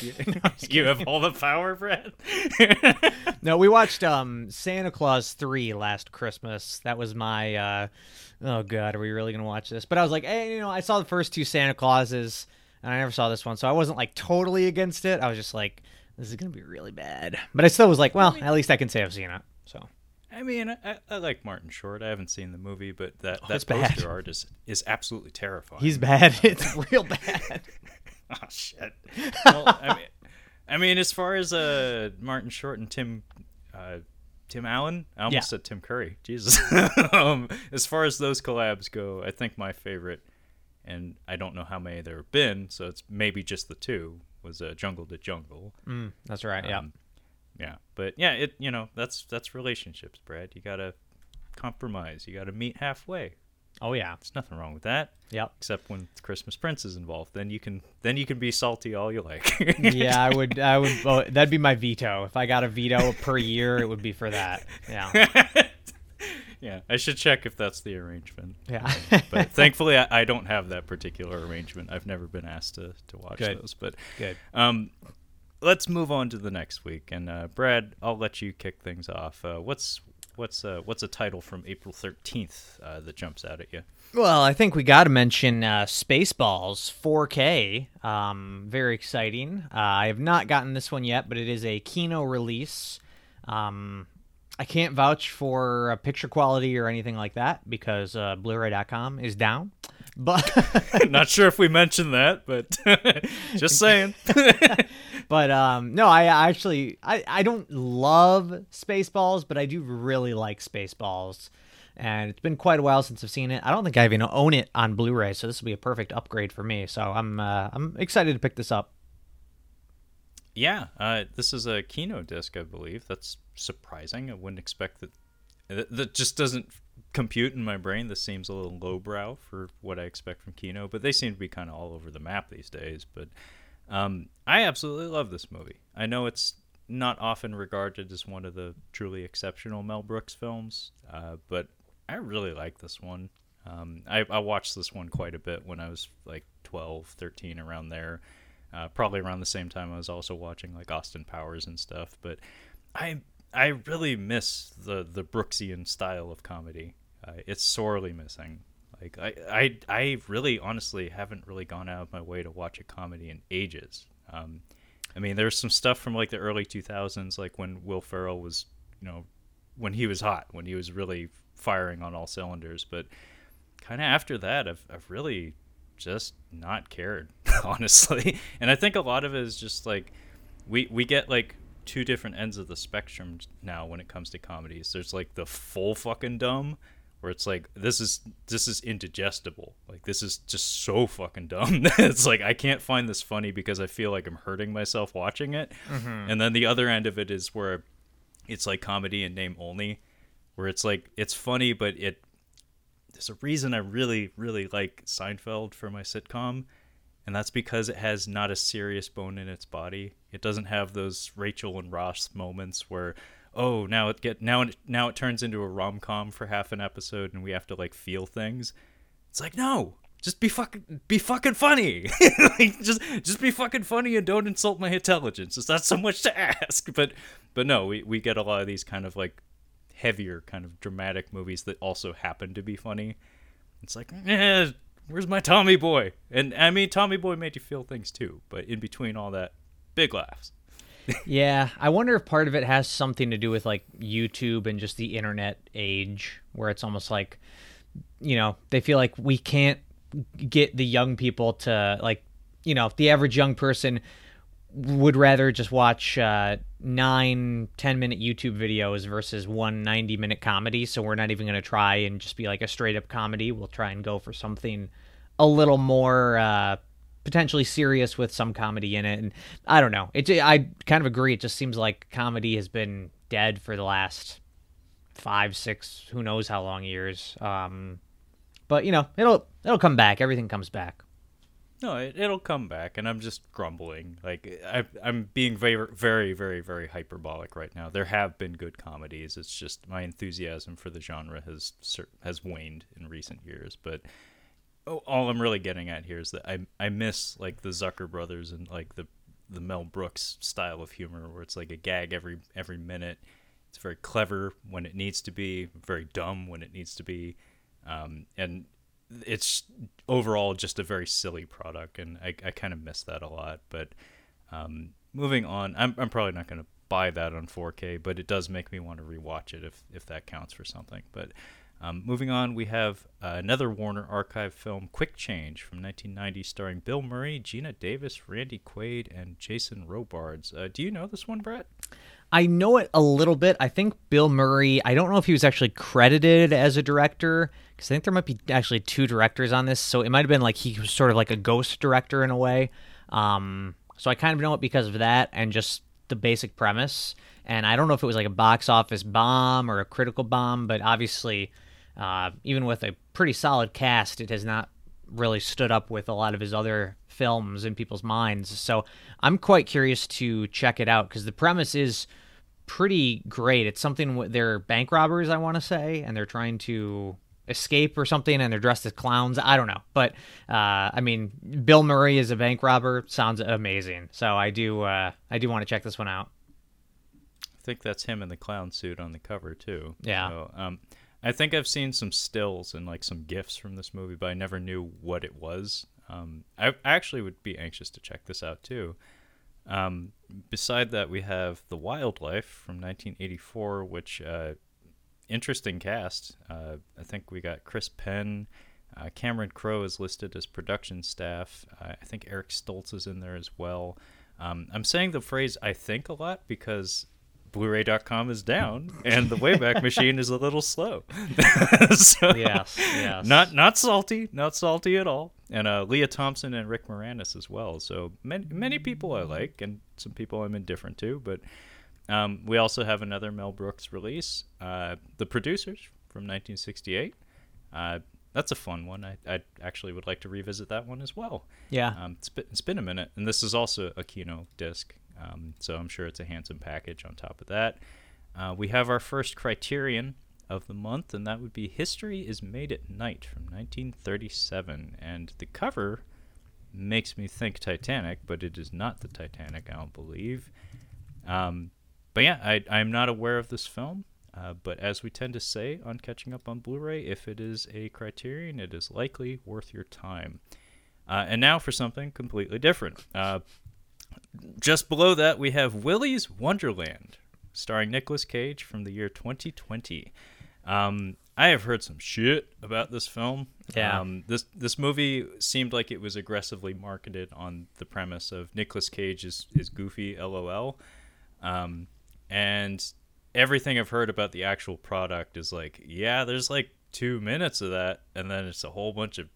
[SPEAKER 1] you have all the power, Brad.
[SPEAKER 2] No, we watched um Santa Clause 3 last Christmas. That was my uh oh god, are we really to watch this? But I was like, "Hey, you know, I saw the first two Santa Clauses and I never saw this one." So I wasn't like totally against it. I was just like, this is to be really bad. But I still was like, well, at least I can say I've seen it. So,
[SPEAKER 1] I mean, I, I like Martin Short. I haven't seen the movie, but that,
[SPEAKER 2] Oh,
[SPEAKER 1] that
[SPEAKER 2] it's bad.
[SPEAKER 1] poster art is, is absolutely terrifying.
[SPEAKER 2] he's bad. It's real bad.
[SPEAKER 1] oh shit. Well, I mean, I mean, as far as uh, Martin Short and Tim, uh, Tim Allen, I almost
[SPEAKER 2] Yeah.
[SPEAKER 1] said Tim Curry. Jesus. um, as far as those collabs go, I think my favorite, and I don't know how many there have been, so it's maybe just the two. Was uh, Jungle to Jungle.
[SPEAKER 2] Mm, that's right. Yeah.
[SPEAKER 1] Um, yeah, but yeah, it you know that's that's relationships, Brad. You gotta compromise. You gotta meet halfway.
[SPEAKER 2] oh yeah.
[SPEAKER 1] There's nothing wrong with that,
[SPEAKER 2] Yep.
[SPEAKER 1] except when Christmas Prince is involved. Then you can then you can be salty all you like.
[SPEAKER 2] Yeah, I would I would vote that'd be my veto. If I got a veto per year, it would be for that. Yeah.
[SPEAKER 1] yeah, I should check if that's the arrangement.
[SPEAKER 2] Yeah.
[SPEAKER 1] But thankfully, I, I don't have that particular arrangement. I've never been asked to, to watch
[SPEAKER 2] Good.
[SPEAKER 1] those. But
[SPEAKER 2] Good.
[SPEAKER 1] um, let's move on to the next week. And uh, Brad, I'll let you kick things off. Uh, what's what's uh, what's a title from April thirteenth uh, that jumps out at you?
[SPEAKER 2] Well, I think we got to mention uh, Spaceballs 4K. Um, very exciting. Uh, I have not gotten this one yet, but it is a Kino release. Um, I can't vouch for uh, picture quality or anything like that because uh, Blu-ray.com is down. But
[SPEAKER 1] Not sure if we mentioned that, but just saying.
[SPEAKER 2] but um, no, I actually I, I don't love Spaceballs, but I do really like Spaceballs. And it's been quite a while since I've seen it. I don't think I even own it on Blu-ray, so this will be a perfect upgrade for me. So I'm uh, I'm excited to pick this up.
[SPEAKER 1] Yeah, uh, this is a Kino disc, I believe. That's surprising. I wouldn't expect that. That that just doesn't compute in my brain. This seems a little lowbrow for what I expect from Kino, but they seem to be kind of all over the map these days. But um, I absolutely love this movie. I know it's not often regarded as one of the truly exceptional Mel Brooks films, uh, but I really like this one. Um, I, I watched this one quite a bit when I was like 12, 13, around there. Uh, probably around the same time I was also watching like Austin Powers and stuff. But I I really miss the the Brooksian style of comedy. Uh, it's sorely missing. Like I, I I really honestly haven't really gone out of my way to watch a comedy in ages. Um, I mean, there's some stuff from like the early 2000s, like when Will Ferrell was you know, when he was hot, when he was really firing on all cylinders. But kind of after that, I've I've really just not cared, honestly. And I think a lot of it is just like we we get like two different ends of the spectrum now when it comes to comedies. There's like the full fucking dumb where it's like this is this is indigestible. Like this is just so fucking dumb. it's like I can't find this funny because I feel like I'm hurting myself watching it.
[SPEAKER 2] Mm-hmm.
[SPEAKER 1] And then the other end of it is where it's like comedy in name only, where it's like it's funny but it there's a reason I really really like Seinfeld for my sitcom and that's because it has not a serious bone in its body. It doesn't have those Rachel and Ross moments where oh now it get now it now it turns into a rom com for half an episode and we have to like feel things. It's like no, just be fucking be fucking funny. like, just just be fucking funny and don't insult my intelligence. It's not so much to ask. But but no, we we get a lot of these kind of like heavier kind of dramatic movies that also happen to be funny. It's like eh, where's my Tommy Boy? And I mean Tommy Boy made you feel things too, but in between all that, big laughs.
[SPEAKER 2] yeah, I wonder if part of it has something to do with like YouTube and just the internet age, where it's almost like, you know, they feel like we can't get the young people to like, you know, the average young person would rather just watch uh, nine, 10 minute YouTube videos versus one 90 minute comedy. So we're not even going to try and just be like a straight up comedy. We'll try and go for something a little more uh, potentially serious with some comedy in it. And I don't know. It, I kind of agree. It just seems like comedy has been dead for the last five, six, who knows how long years. Um, but you know, it'll it'll come back. Everything comes back.
[SPEAKER 1] No, it, it'll come back, and I'm just grumbling. Like I, I'm being very, very, very, very hyperbolic right now. There have been good comedies. It's just my enthusiasm for the genre has has waned in recent years. But oh, all I'm really getting at here is that I I miss like the Zucker brothers and like the the Mel Brooks style of humor, where it's like a gag every every minute. It's very clever when it needs to be, very dumb when it needs to be, um, and it's overall just a very silly product, and I, I kind of miss that a lot. But um, moving on, I'm, I'm probably not going to buy that on 4K, but it does make me want to rewatch it if if that counts for something. But um, moving on, we have uh, another Warner Archive film, Quick Change, from 1990, starring Bill Murray, Geena Davis, Randy Quaid, and Jason Robards. Uh, do you know this one, Brett?
[SPEAKER 2] I know it a little bit. I think Bill Murray, I don't know if he was actually credited as a director, because I think there might be actually two directors on this. So it might have been like he was sort of like a ghost director in a way. Um, so I kind of know it because of that and just the basic premise. And I don't know if it was like a box office bomb or a critical bomb, but obviously, uh, even with a pretty solid cast, it has not really stood up with a lot of his other films in people's minds. So I'm quite curious to check it out because the premise is pretty great. It's something they're bank robbers, I want to say, and they're trying to escape or something and they're dressed as clowns. I don't know. But uh, I mean Bill Murray is a bank robber sounds amazing. So I do uh, I do want to check this one out.
[SPEAKER 1] I think that's him in the clown suit on the cover too.
[SPEAKER 2] Yeah.
[SPEAKER 1] So, um, I think I've seen some stills and like some gifs from this movie, but I never knew what it was. Um, I actually would be anxious to check this out too. Um, beside that, we have The Wildlife from 1984, which uh, interesting cast. Uh, I think we got Chris Penn. Uh, Cameron Crowe is listed as production staff. Uh, I think Eric Stoltz is in there as well. Um, I'm saying the phrase I think a lot because Blu-ray.com is down and the Wayback Machine is a little slow.
[SPEAKER 2] so, yes, yes.
[SPEAKER 1] Not not salty, not salty at all. And uh, Lea Thompson and Rick Moranis as well. So many many people I like and some people I'm indifferent to, but um, we also have another Mel Brooks release, uh, The Producers from 1968. Uh, that's a fun one. I, I actually would like to revisit that one as well.
[SPEAKER 2] Yeah.
[SPEAKER 1] Um, it's, been, it's been a minute, and this is also a Kino disc, um, so I'm sure it's a handsome package on top of that. Uh, we have our first Criterion of the month, and that would be History is Made at Night from 1937. And the cover makes me think Titanic, but it is not the Titanic, I don't believe. Um, but yeah, I, I'm not aware of this film. Uh, but as we tend to say on catching up on Blu-ray, if it is a Criterion, it is likely worth your time. Uh, and now for something completely different. Uh, just below that, we have Willy's Wonderland, starring Nicolas Cage from the year 2020. Um, I have heard some shit about this film.
[SPEAKER 2] Yeah.
[SPEAKER 1] Um, this this movie seemed like it was aggressively marketed on the premise of Nicolas Cage is, is goofy, lol. Um, and everything I've heard about the actual product is like, yeah, there's like two minutes of that, and then it's a whole bunch of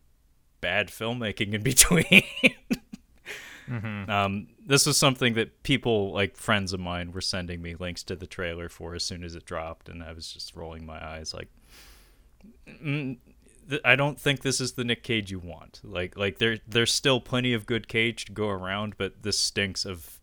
[SPEAKER 1] bad filmmaking in between.
[SPEAKER 2] Mm-hmm.
[SPEAKER 1] Um, this was something that people, like friends of mine, were sending me links to the trailer for as soon as it dropped, and I was just rolling my eyes like, mm, th- I don't think this is the Nick Cage you want. Like, like there, there's still plenty of good Cage to go around, but this stinks of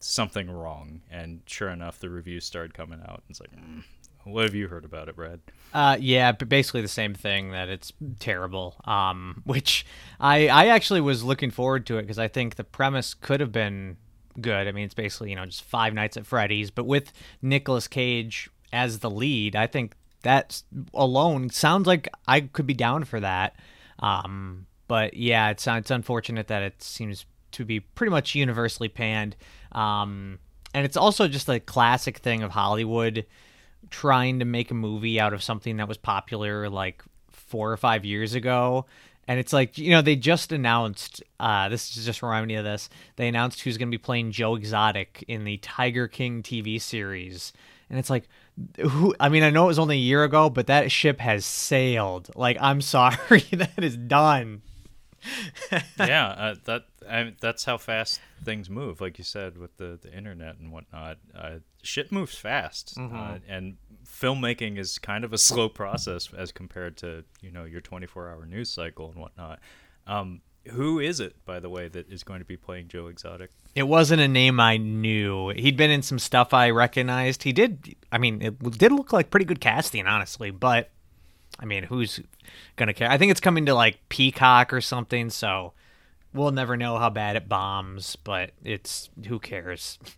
[SPEAKER 1] something wrong. And sure enough, the reviews started coming out. And it's like, mm, what have you heard about it, Brad?
[SPEAKER 2] Uh, yeah, basically the same thing that it's terrible. Um, which I I actually was looking forward to it because I think the premise could have been good. I mean, it's basically you know just Five Nights at Freddy's, but with Nicolas Cage as the lead, I think that alone sounds like I could be down for that. Um, but yeah, it's it's unfortunate that it seems to be pretty much universally panned. Um, and it's also just a classic thing of Hollywood trying to make a movie out of something that was popular like four or five years ago. And it's like, you know, they just announced, uh, this is just reminding me of this. They announced who's going to be playing Joe Exotic in the Tiger King TV series. And it's like, who, I mean, I know it was only a year ago, but that ship has sailed. Like, I'm sorry, that is done.
[SPEAKER 1] yeah, uh, that I, that's how fast things move. Like you said, with the, the internet and whatnot, uh, shit moves fast,
[SPEAKER 2] Mm-hmm.
[SPEAKER 1] uh, and filmmaking is kind of a slow process as compared to you know your 24 hour news cycle and whatnot. Um, who is it, by the way, that is going to be playing Joe Exotic?
[SPEAKER 2] It wasn't a name I knew. He'd been in some stuff I recognized. He did. I mean, it did look like pretty good casting, honestly. But I mean, who's gonna care? I think it's coming to like Peacock or something. So we'll never know how bad it bombs. But it's who cares?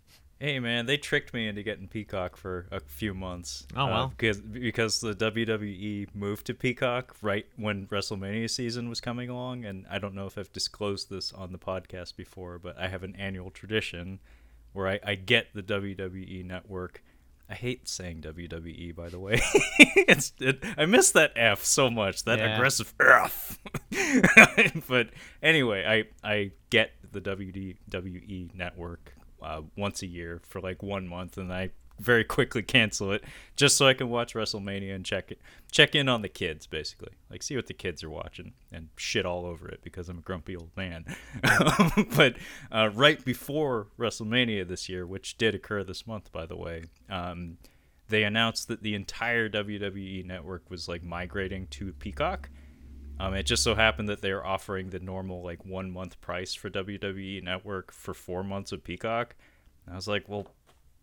[SPEAKER 1] Hey man, they tricked me into getting Peacock for a few months.
[SPEAKER 2] Oh, uh, well.
[SPEAKER 1] because because the WWE moved to Peacock right when WrestleMania season was coming along, and I don't know if I've disclosed this on the podcast before, but I have an annual tradition where I, I get the WWE network. I hate saying WWE, by the way. it's it, I miss that F so much, that
[SPEAKER 2] Yeah.
[SPEAKER 1] aggressive F. but anyway, I I get the WWE network uh, once a year for like one month, and I very quickly cancel it just so I can watch WrestleMania and check it, check in on the kids, basically, like see what the kids are watching and shit all over it because I'm a grumpy old man. but uh, right before WrestleMania this year, which did occur this month, by the way. Um, they announced that the entire WWE network was like migrating to Peacock. Um, it just so happened that they were offering the normal like one month price for WWE Network for four months of Peacock. And I was like, well,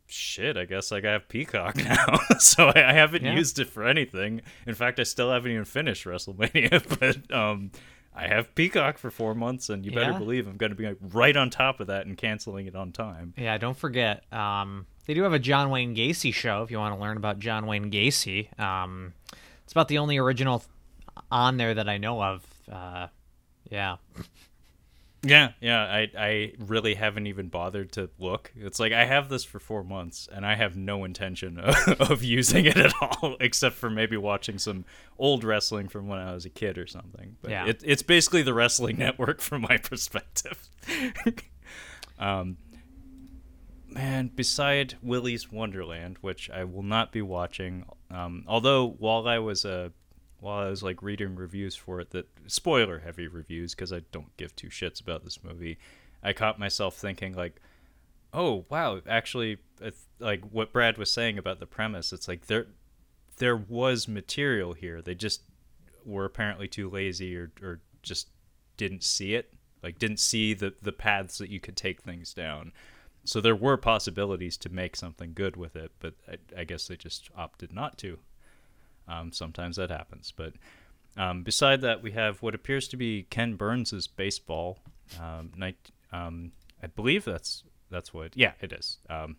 [SPEAKER 1] shit, I guess like I have Peacock now. so I, I haven't
[SPEAKER 2] Yeah.
[SPEAKER 1] used it for anything. In fact, I still haven't even finished WrestleMania, but um, I have Peacock for four months, and you better
[SPEAKER 2] Yeah.
[SPEAKER 1] believe I'm going to be like, right on top of that and canceling it on time.
[SPEAKER 2] Yeah, don't forget. Um, they do have a John Wayne Gacy show if you want to learn about John Wayne Gacy. Um, it's about the only original on there that I know of. Uh, yeah.
[SPEAKER 1] Yeah, yeah. I I really haven't even bothered to look. It's like I have this for four months, and I have no intention of, of using it at all, except for maybe watching some old wrestling from when I was a kid or something. But
[SPEAKER 2] Yeah.
[SPEAKER 1] it, it's basically the wrestling network from my perspective. um, man, beside Willy's Wonderland, which I will not be watching, um, although while I was uh, while I was like reading reviews for it, that spoiler heavy reviews because I don't give two shits about this movie, I caught myself thinking like, oh wow, actually, it's like what Brad was saying about the premise, it's like there there was material here. They just were apparently too lazy or or just didn't see it. Like didn't see the the paths that you could take things down. So there were possibilities to make something good with it, but I, I guess they just opted not to. Um, sometimes that happens, but um, beside that, we have what appears to be Ken Burns' baseball. Um, night, um, I believe that's that's what. Yeah, it is. Um,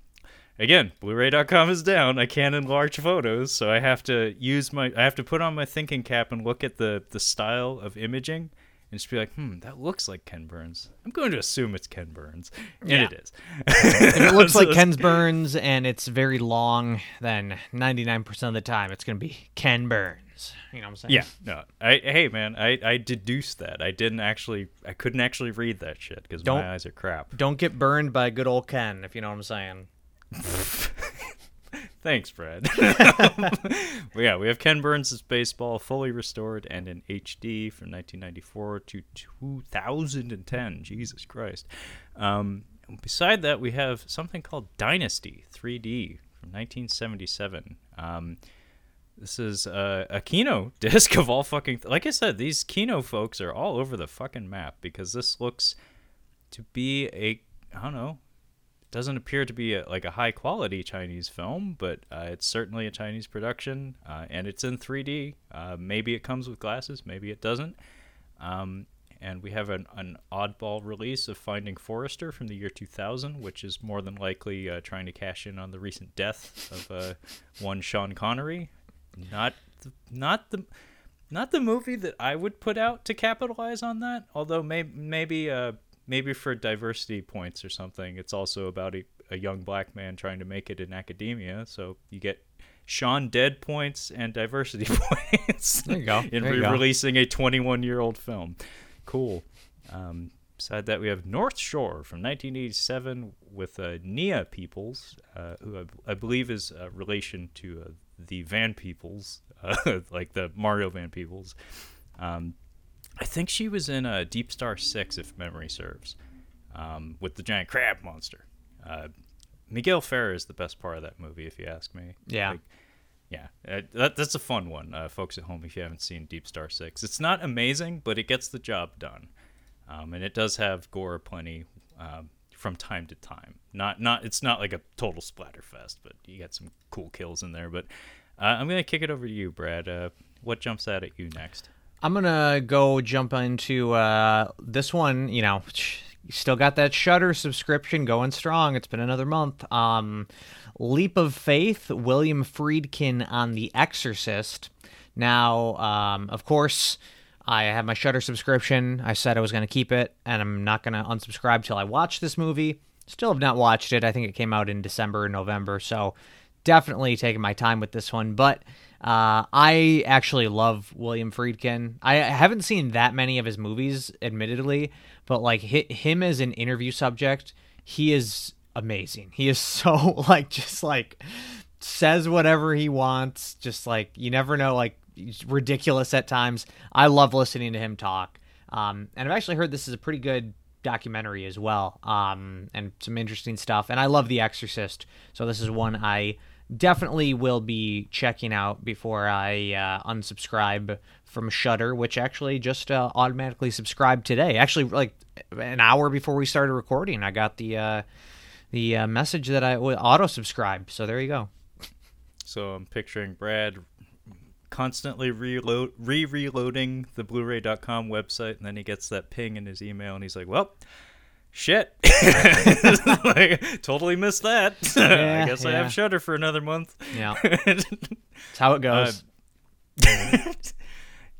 [SPEAKER 1] again, Blu-ray.com is down. I can't enlarge photos, so I have to use my. I have to put on my thinking cap and look at the the style of imaging, and just be like, hmm, that looks like Ken Burns. I'm going to assume it's Ken Burns, and
[SPEAKER 2] Yeah.
[SPEAKER 1] it is.
[SPEAKER 2] if it looks
[SPEAKER 1] So
[SPEAKER 2] like Ken's Burns and it's very long, then 99% of the time it's going to be Ken Burns. You know what I'm saying?
[SPEAKER 1] Yeah, no. I hey man, I I deduced that. I didn't actually. I couldn't actually read that shit because my eyes are crap.
[SPEAKER 2] Don't get burned by good old Ken, if you know what I'm saying.
[SPEAKER 1] Thanks, Brad. yeah, we have Ken Burns' baseball fully restored and in HD from 1994 to 2010. Jesus Christ. Um, beside that, we have something called Dynasty 3D from 1977. Um, this is uh, a Kino disc of all fucking. like I said, these Kino folks are all over the fucking map because this looks to be a. I don't know doesn't appear to be a, like a high quality Chinese film, but uh, it's certainly a Chinese production, uh, and it's in 3D. Uh, maybe it comes with glasses, maybe it doesn't. Um, and we have an, an oddball release of Finding Forrester from the year 2000, which is more than likely uh, trying to cash in on the recent death of uh, one Sean Connery. Not the, not the not the movie that I would put out to capitalize on that. Although may, maybe uh, maybe for diversity points or something, it's also about a, a young black man trying to make it in academia. So you get Sean dead points and diversity points.
[SPEAKER 2] There you go.
[SPEAKER 1] in
[SPEAKER 2] go.
[SPEAKER 1] releasing a 21 year old film. Cool. Um, beside that, we have North Shore from 1987 with uh, Nia Peeples, uh, who I, I believe is a relation to uh, the Van Peoples, uh, like the Mario Van Peoples. Um, I think she was in uh, Deep Star 6, if memory serves, um, with the giant crab monster. Uh, Miguel Ferrer is the best part of that movie, if you ask me.
[SPEAKER 2] Yeah.
[SPEAKER 1] Like, yeah, uh, that, that's a fun one, uh, folks at home. If you haven't seen Deep Star Six, it's not amazing, but it gets the job done, um, and it does have gore plenty um, from time to time. Not not it's not like a total splatter fest, but you got some cool kills in there. But uh, I'm gonna kick it over to you, Brad. Uh, what jumps out at you next?
[SPEAKER 2] I'm gonna go jump into uh, this one. You know, still got that Shudder subscription going strong. It's been another month. Um, Leap of Faith, William Friedkin on The Exorcist. Now, um, of course, I have my Shudder subscription. I said I was gonna keep it, and I'm not gonna unsubscribe till I watch this movie. Still have not watched it. I think it came out in December or November, so definitely taking my time with this one. But uh, I actually love William Friedkin. I haven't seen that many of his movies, admittedly, but like hi- him as an interview subject, he is amazing. He is so like just like says whatever he wants. Just like you never know, like ridiculous at times. I love listening to him talk. Um, and I've actually heard this is a pretty good documentary as well, um, and some interesting stuff. And I love The Exorcist, so this is one I definitely will be checking out before I uh, unsubscribe from Shudder, which actually just uh, automatically subscribed today. Actually, like an hour before we started recording, I got the uh, the uh, message that I auto subscribe. So there you go.
[SPEAKER 1] So I'm picturing Brad constantly reload re-reloading the blu-ray.com website and then he gets that ping in his email and he's like well shit. Like, totally missed that.
[SPEAKER 2] Yeah,
[SPEAKER 1] i guess i have shudder for another month.
[SPEAKER 2] Yeah, that's how it goes.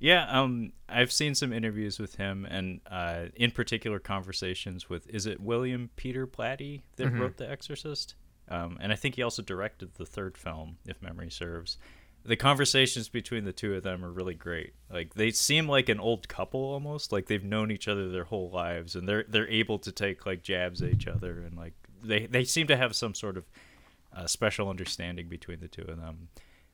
[SPEAKER 1] yeah um i've seen some interviews with him and uh in particular conversations with is it william peter blatty that wrote the exorcist? Um and i think he also directed the third film if memory serves the conversations between the two of them are really great. Like they seem like an old couple almost. Like they've known each other their whole lives and they're they're able to take like jabs at each other and like they they seem to have some sort of uh, special understanding between the two of them.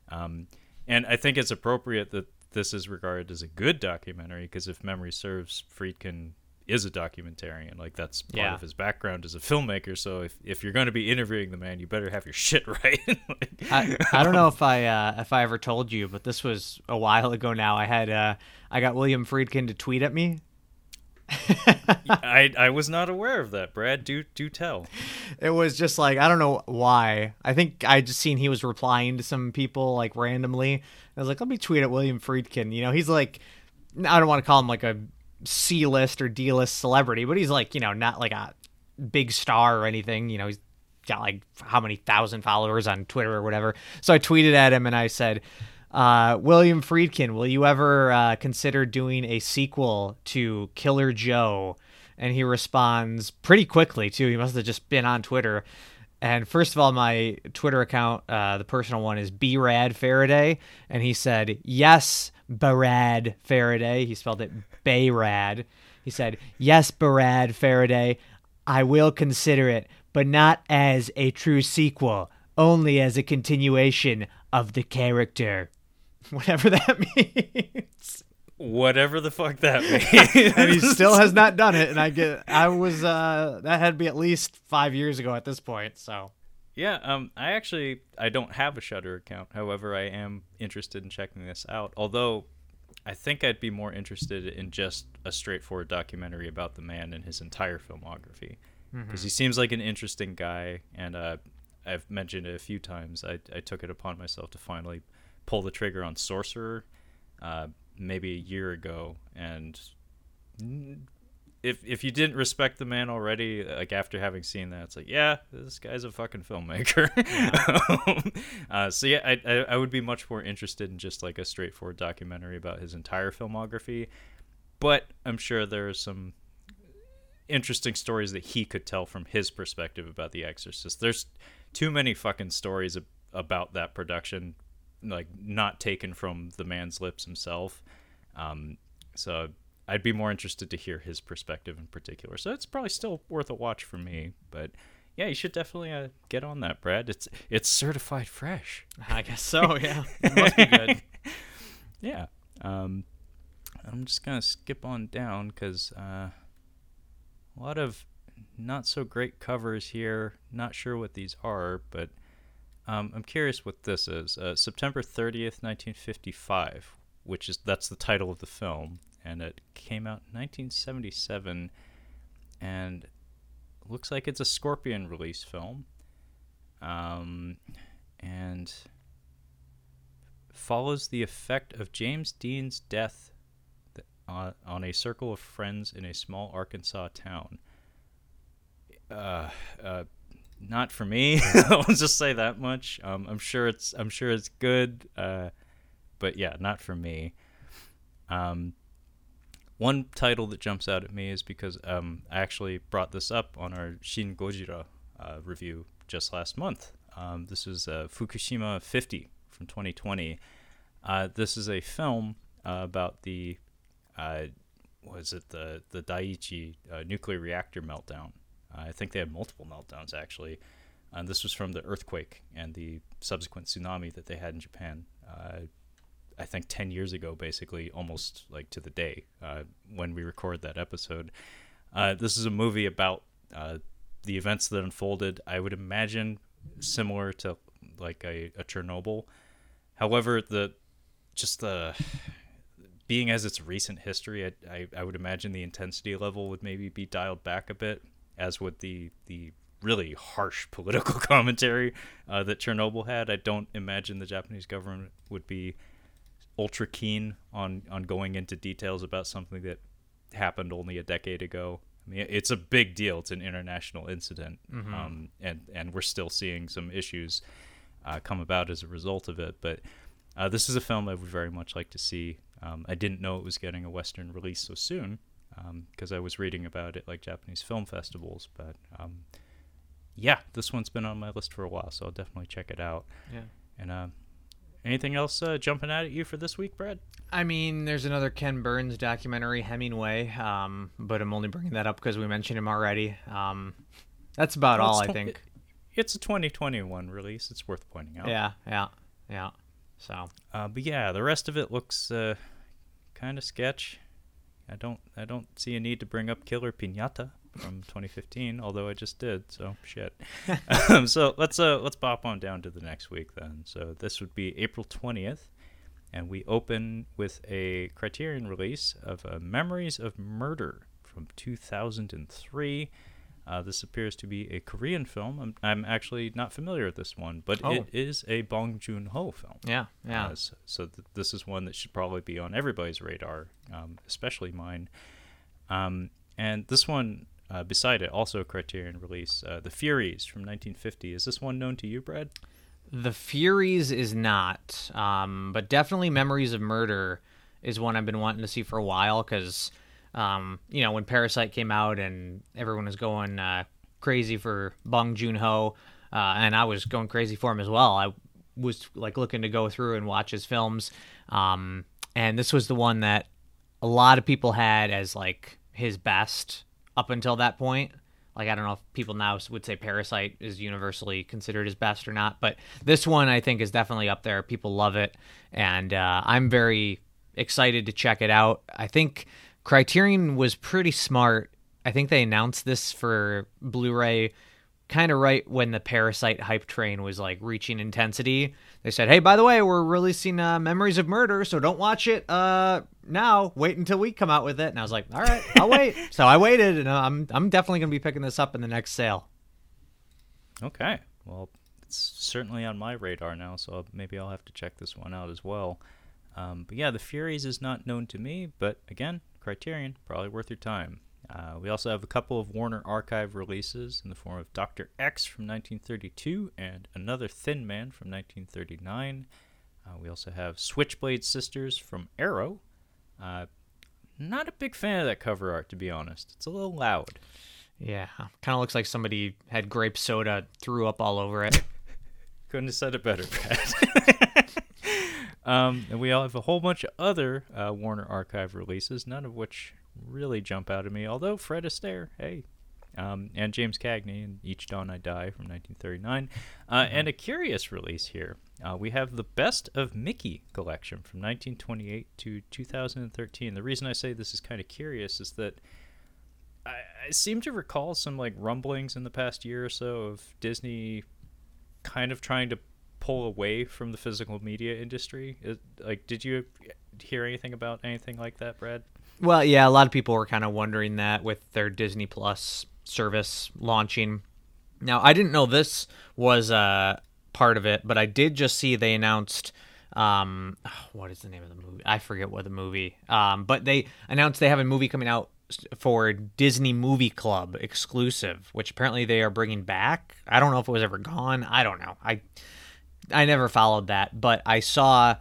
[SPEAKER 1] Um, and I think it's appropriate that this is regarded as a good documentary because if memory serves, Friedkin is a documentarian. Like that's part
[SPEAKER 2] Yeah.
[SPEAKER 1] of his background as a filmmaker. So if, if you're going to be interviewing the man, you better have your shit right. Like-
[SPEAKER 2] I, I don't know if I uh, if I ever told you, but this was a while ago now. I had uh, I got William Friedkin to tweet at me.
[SPEAKER 1] I I was not aware of that, Brad. Do do tell.
[SPEAKER 2] It was just like I don't know why. I think I just seen he was replying to some people like randomly. I was like, let me tweet at William Friedkin. You know, he's like I don't want to call him like a C list or D list celebrity, but he's like you know not like a big star or anything. You know, he's got like how many thousand followers on Twitter or whatever. So I tweeted at him and I said. Uh, William Friedkin, will you ever uh, consider doing a sequel to Killer Joe? And he responds pretty quickly too. He must have just been on Twitter. And first of all, my Twitter account, uh, the personal one, is Brad Faraday, and he said yes, Barad Faraday. He spelled it Bayrad. He said yes, Barad Faraday. I will consider it, but not as a true sequel, only as a continuation of the character. Whatever that means.
[SPEAKER 1] Whatever the fuck that means.
[SPEAKER 2] and he still has not done it. And I get, I was, uh, that had to be at least five years ago at this point. So,
[SPEAKER 1] Yeah, um, I actually I don't have a Shudder account. However, I am interested in checking this out. Although, I think I'd be more interested in just a straightforward documentary about the man and his entire filmography, because he seems like an interesting guy. And uh, I've mentioned it a few times. I I took it upon myself to finally pull the trigger on Sorcerer, uh, maybe a year ago, and if if you didn't respect the man already, like after having seen that, it's like, yeah, this guy's a fucking filmmaker. uh, so yeah, I, I I would be much more interested in just like a straightforward documentary about his entire filmography, but I'm sure there are some interesting stories that he could tell from his perspective about The Exorcist. There's too many fucking stories ab- about that production, like not taken from the man's lips himself. Um, so I'd be more interested to hear his perspective in particular. So it's probably still worth a watch for me. But yeah, you should definitely uh, get on that, Brad. It's it's certified fresh.
[SPEAKER 2] I guess so. Yeah, it must be good.
[SPEAKER 1] Yeah. Um, I'm just gonna skip on down because uh, a lot of not so great covers here. Not sure what these are, but um, I'm curious what this is. Uh, September 30th, 1955, which is that's the title of the film, and it came out in 1977, and looks like it's a Scorpion release film. Um, and follows the effect of James Dean's death th- on, on a circle of friends in a small Arkansas town. Uh, uh, not for me. I'll just say that much. Um, I'm sure it's I'm sure it's good. Uh, but yeah, not for me. Um, one title that jumps out at me is because um, I actually brought this up on our Shin Gojira uh, review just last month. Um, this is uh, Fukushima 50 from 2020. Uh, this is a film uh, about the, uh, was it the the Daiichi uh, nuclear reactor meltdown? I think they had multiple meltdowns actually. And this was from the earthquake and the subsequent tsunami that they had in Japan. I think 10 years ago, basically, almost like to the day uh, when we record that episode. Uh, this is a movie about uh, the events that unfolded, I would imagine, similar to like a, a Chernobyl. However, the just the being as its recent history, I, I, I would imagine the intensity level would maybe be dialed back a bit, as would the the really harsh political commentary uh, that Chernobyl had. I don't imagine the Japanese government would be ultra keen on on going into details about something that happened only a decade ago. I mean, it's a big deal. It's an international incident, um, and and we're still seeing some issues uh, come about as a result of it. But uh, this is a film I would very much like to see. Um, I didn't know it was getting a Western release so soon because I was reading about it like Japanese film festivals. But um, yeah, this one's been on my list for a while, so I'll definitely check it out.
[SPEAKER 2] Yeah.
[SPEAKER 1] And uh, anything else uh, jumping out at you for this week, Brad?
[SPEAKER 2] I mean, there's another Ken Burns documentary, Hemingway, um, but I'm only bringing that up because we mentioned him already. Um, that's about
[SPEAKER 1] Well,
[SPEAKER 2] all I
[SPEAKER 1] tw-
[SPEAKER 2] think.
[SPEAKER 1] It's a 2021 release. It's worth pointing out.
[SPEAKER 2] Yeah, yeah, yeah. So
[SPEAKER 1] Uh, but yeah, the rest of it looks uh, kind of sketch. I don't I don't see a need to bring up Killer Pinata from 2015, although I just did. So shit. um, so let's uh let's pop on down to the next week then. So this would be April 20th, and we open with a Criterion release of uh, Memories of Murder from 2003. Uh, this appears to be a Korean film. I'm, I'm actually not familiar with this one, but
[SPEAKER 2] Oh.
[SPEAKER 1] it is a Bong Joon Ho film.
[SPEAKER 2] yeah, yeah.
[SPEAKER 1] Uh, s- so th- this is one that should probably be on everybody's radar, um, especially mine. Um, and this one, uh, beside it, also a Criterion release, uh, The Furies from 1950. Is this one known to you, Brad?
[SPEAKER 2] The Furies is not, um, but definitely Memories of Murder is one I've been wanting to see for a while because, um, you know, when Parasite came out and everyone was going uh, crazy for Bong Joon Ho, uh, and I was going crazy for him as well. I was like looking to go through and watch his films, um, and this was the one that a lot of people had as like his best up until that point. Like I don't know if people now would say Parasite is universally considered his best or not, but this one I think is definitely up there. People love it, and uh, I'm very excited to check it out. I think Criterion was pretty smart. I think they announced this for Blu-ray kind of right when the Parasite hype train was like reaching intensity. They said, "Hey, by the way, we're releasing uh, Memories of Murder, so don't watch it uh, now. Wait until we come out with it." And I was like, "All right, I'll wait." so I waited, and I'm I'm definitely gonna be picking this up in the next sale.
[SPEAKER 1] Okay, well, it's certainly on my radar now, so maybe I'll have to check this one out as well. Um, but yeah, The Furies is not known to me, but again, Criterion, probably worth your time. Uh, we also have a couple of Warner Archive releases in the form of Dr. X from 1932 and Another Thin Man from 1939. Uh, we also have Switchblade Sisters from Arrow. Uh, not a big fan of that cover art, to be honest. It's a little loud.
[SPEAKER 2] Yeah, kind of looks like somebody had grape soda, threw up all over it.
[SPEAKER 1] Couldn't have said it better, Pat. um, and we all have a whole bunch of other uh, Warner Archive releases, none of which really jump out at me. Although Fred Astaire, hey, um, and James Cagney and Each Dawn I Die from 1939, uh, mm-hmm. and a curious release here. Uh, we have the Best of Mickey collection from 1928 to 2013. The reason I say this is kind of curious is that I, I seem to recall some like rumblings in the past year or so of Disney kind of trying to pull away from the physical media industry. Like, did you hear anything about anything like that, Brad?
[SPEAKER 2] Well, yeah, a lot of people were kind of wondering that with their Disney Plus service launching. Now, I didn't know this was uh, part of it, but I did just see they announced um, what is the name of the movie? I forget what the movie. Um, but they announced they have a movie coming out for Disney Movie Club exclusive, which apparently they are bringing back. I don't know if it was ever gone. I don't know. I I never followed that, but I saw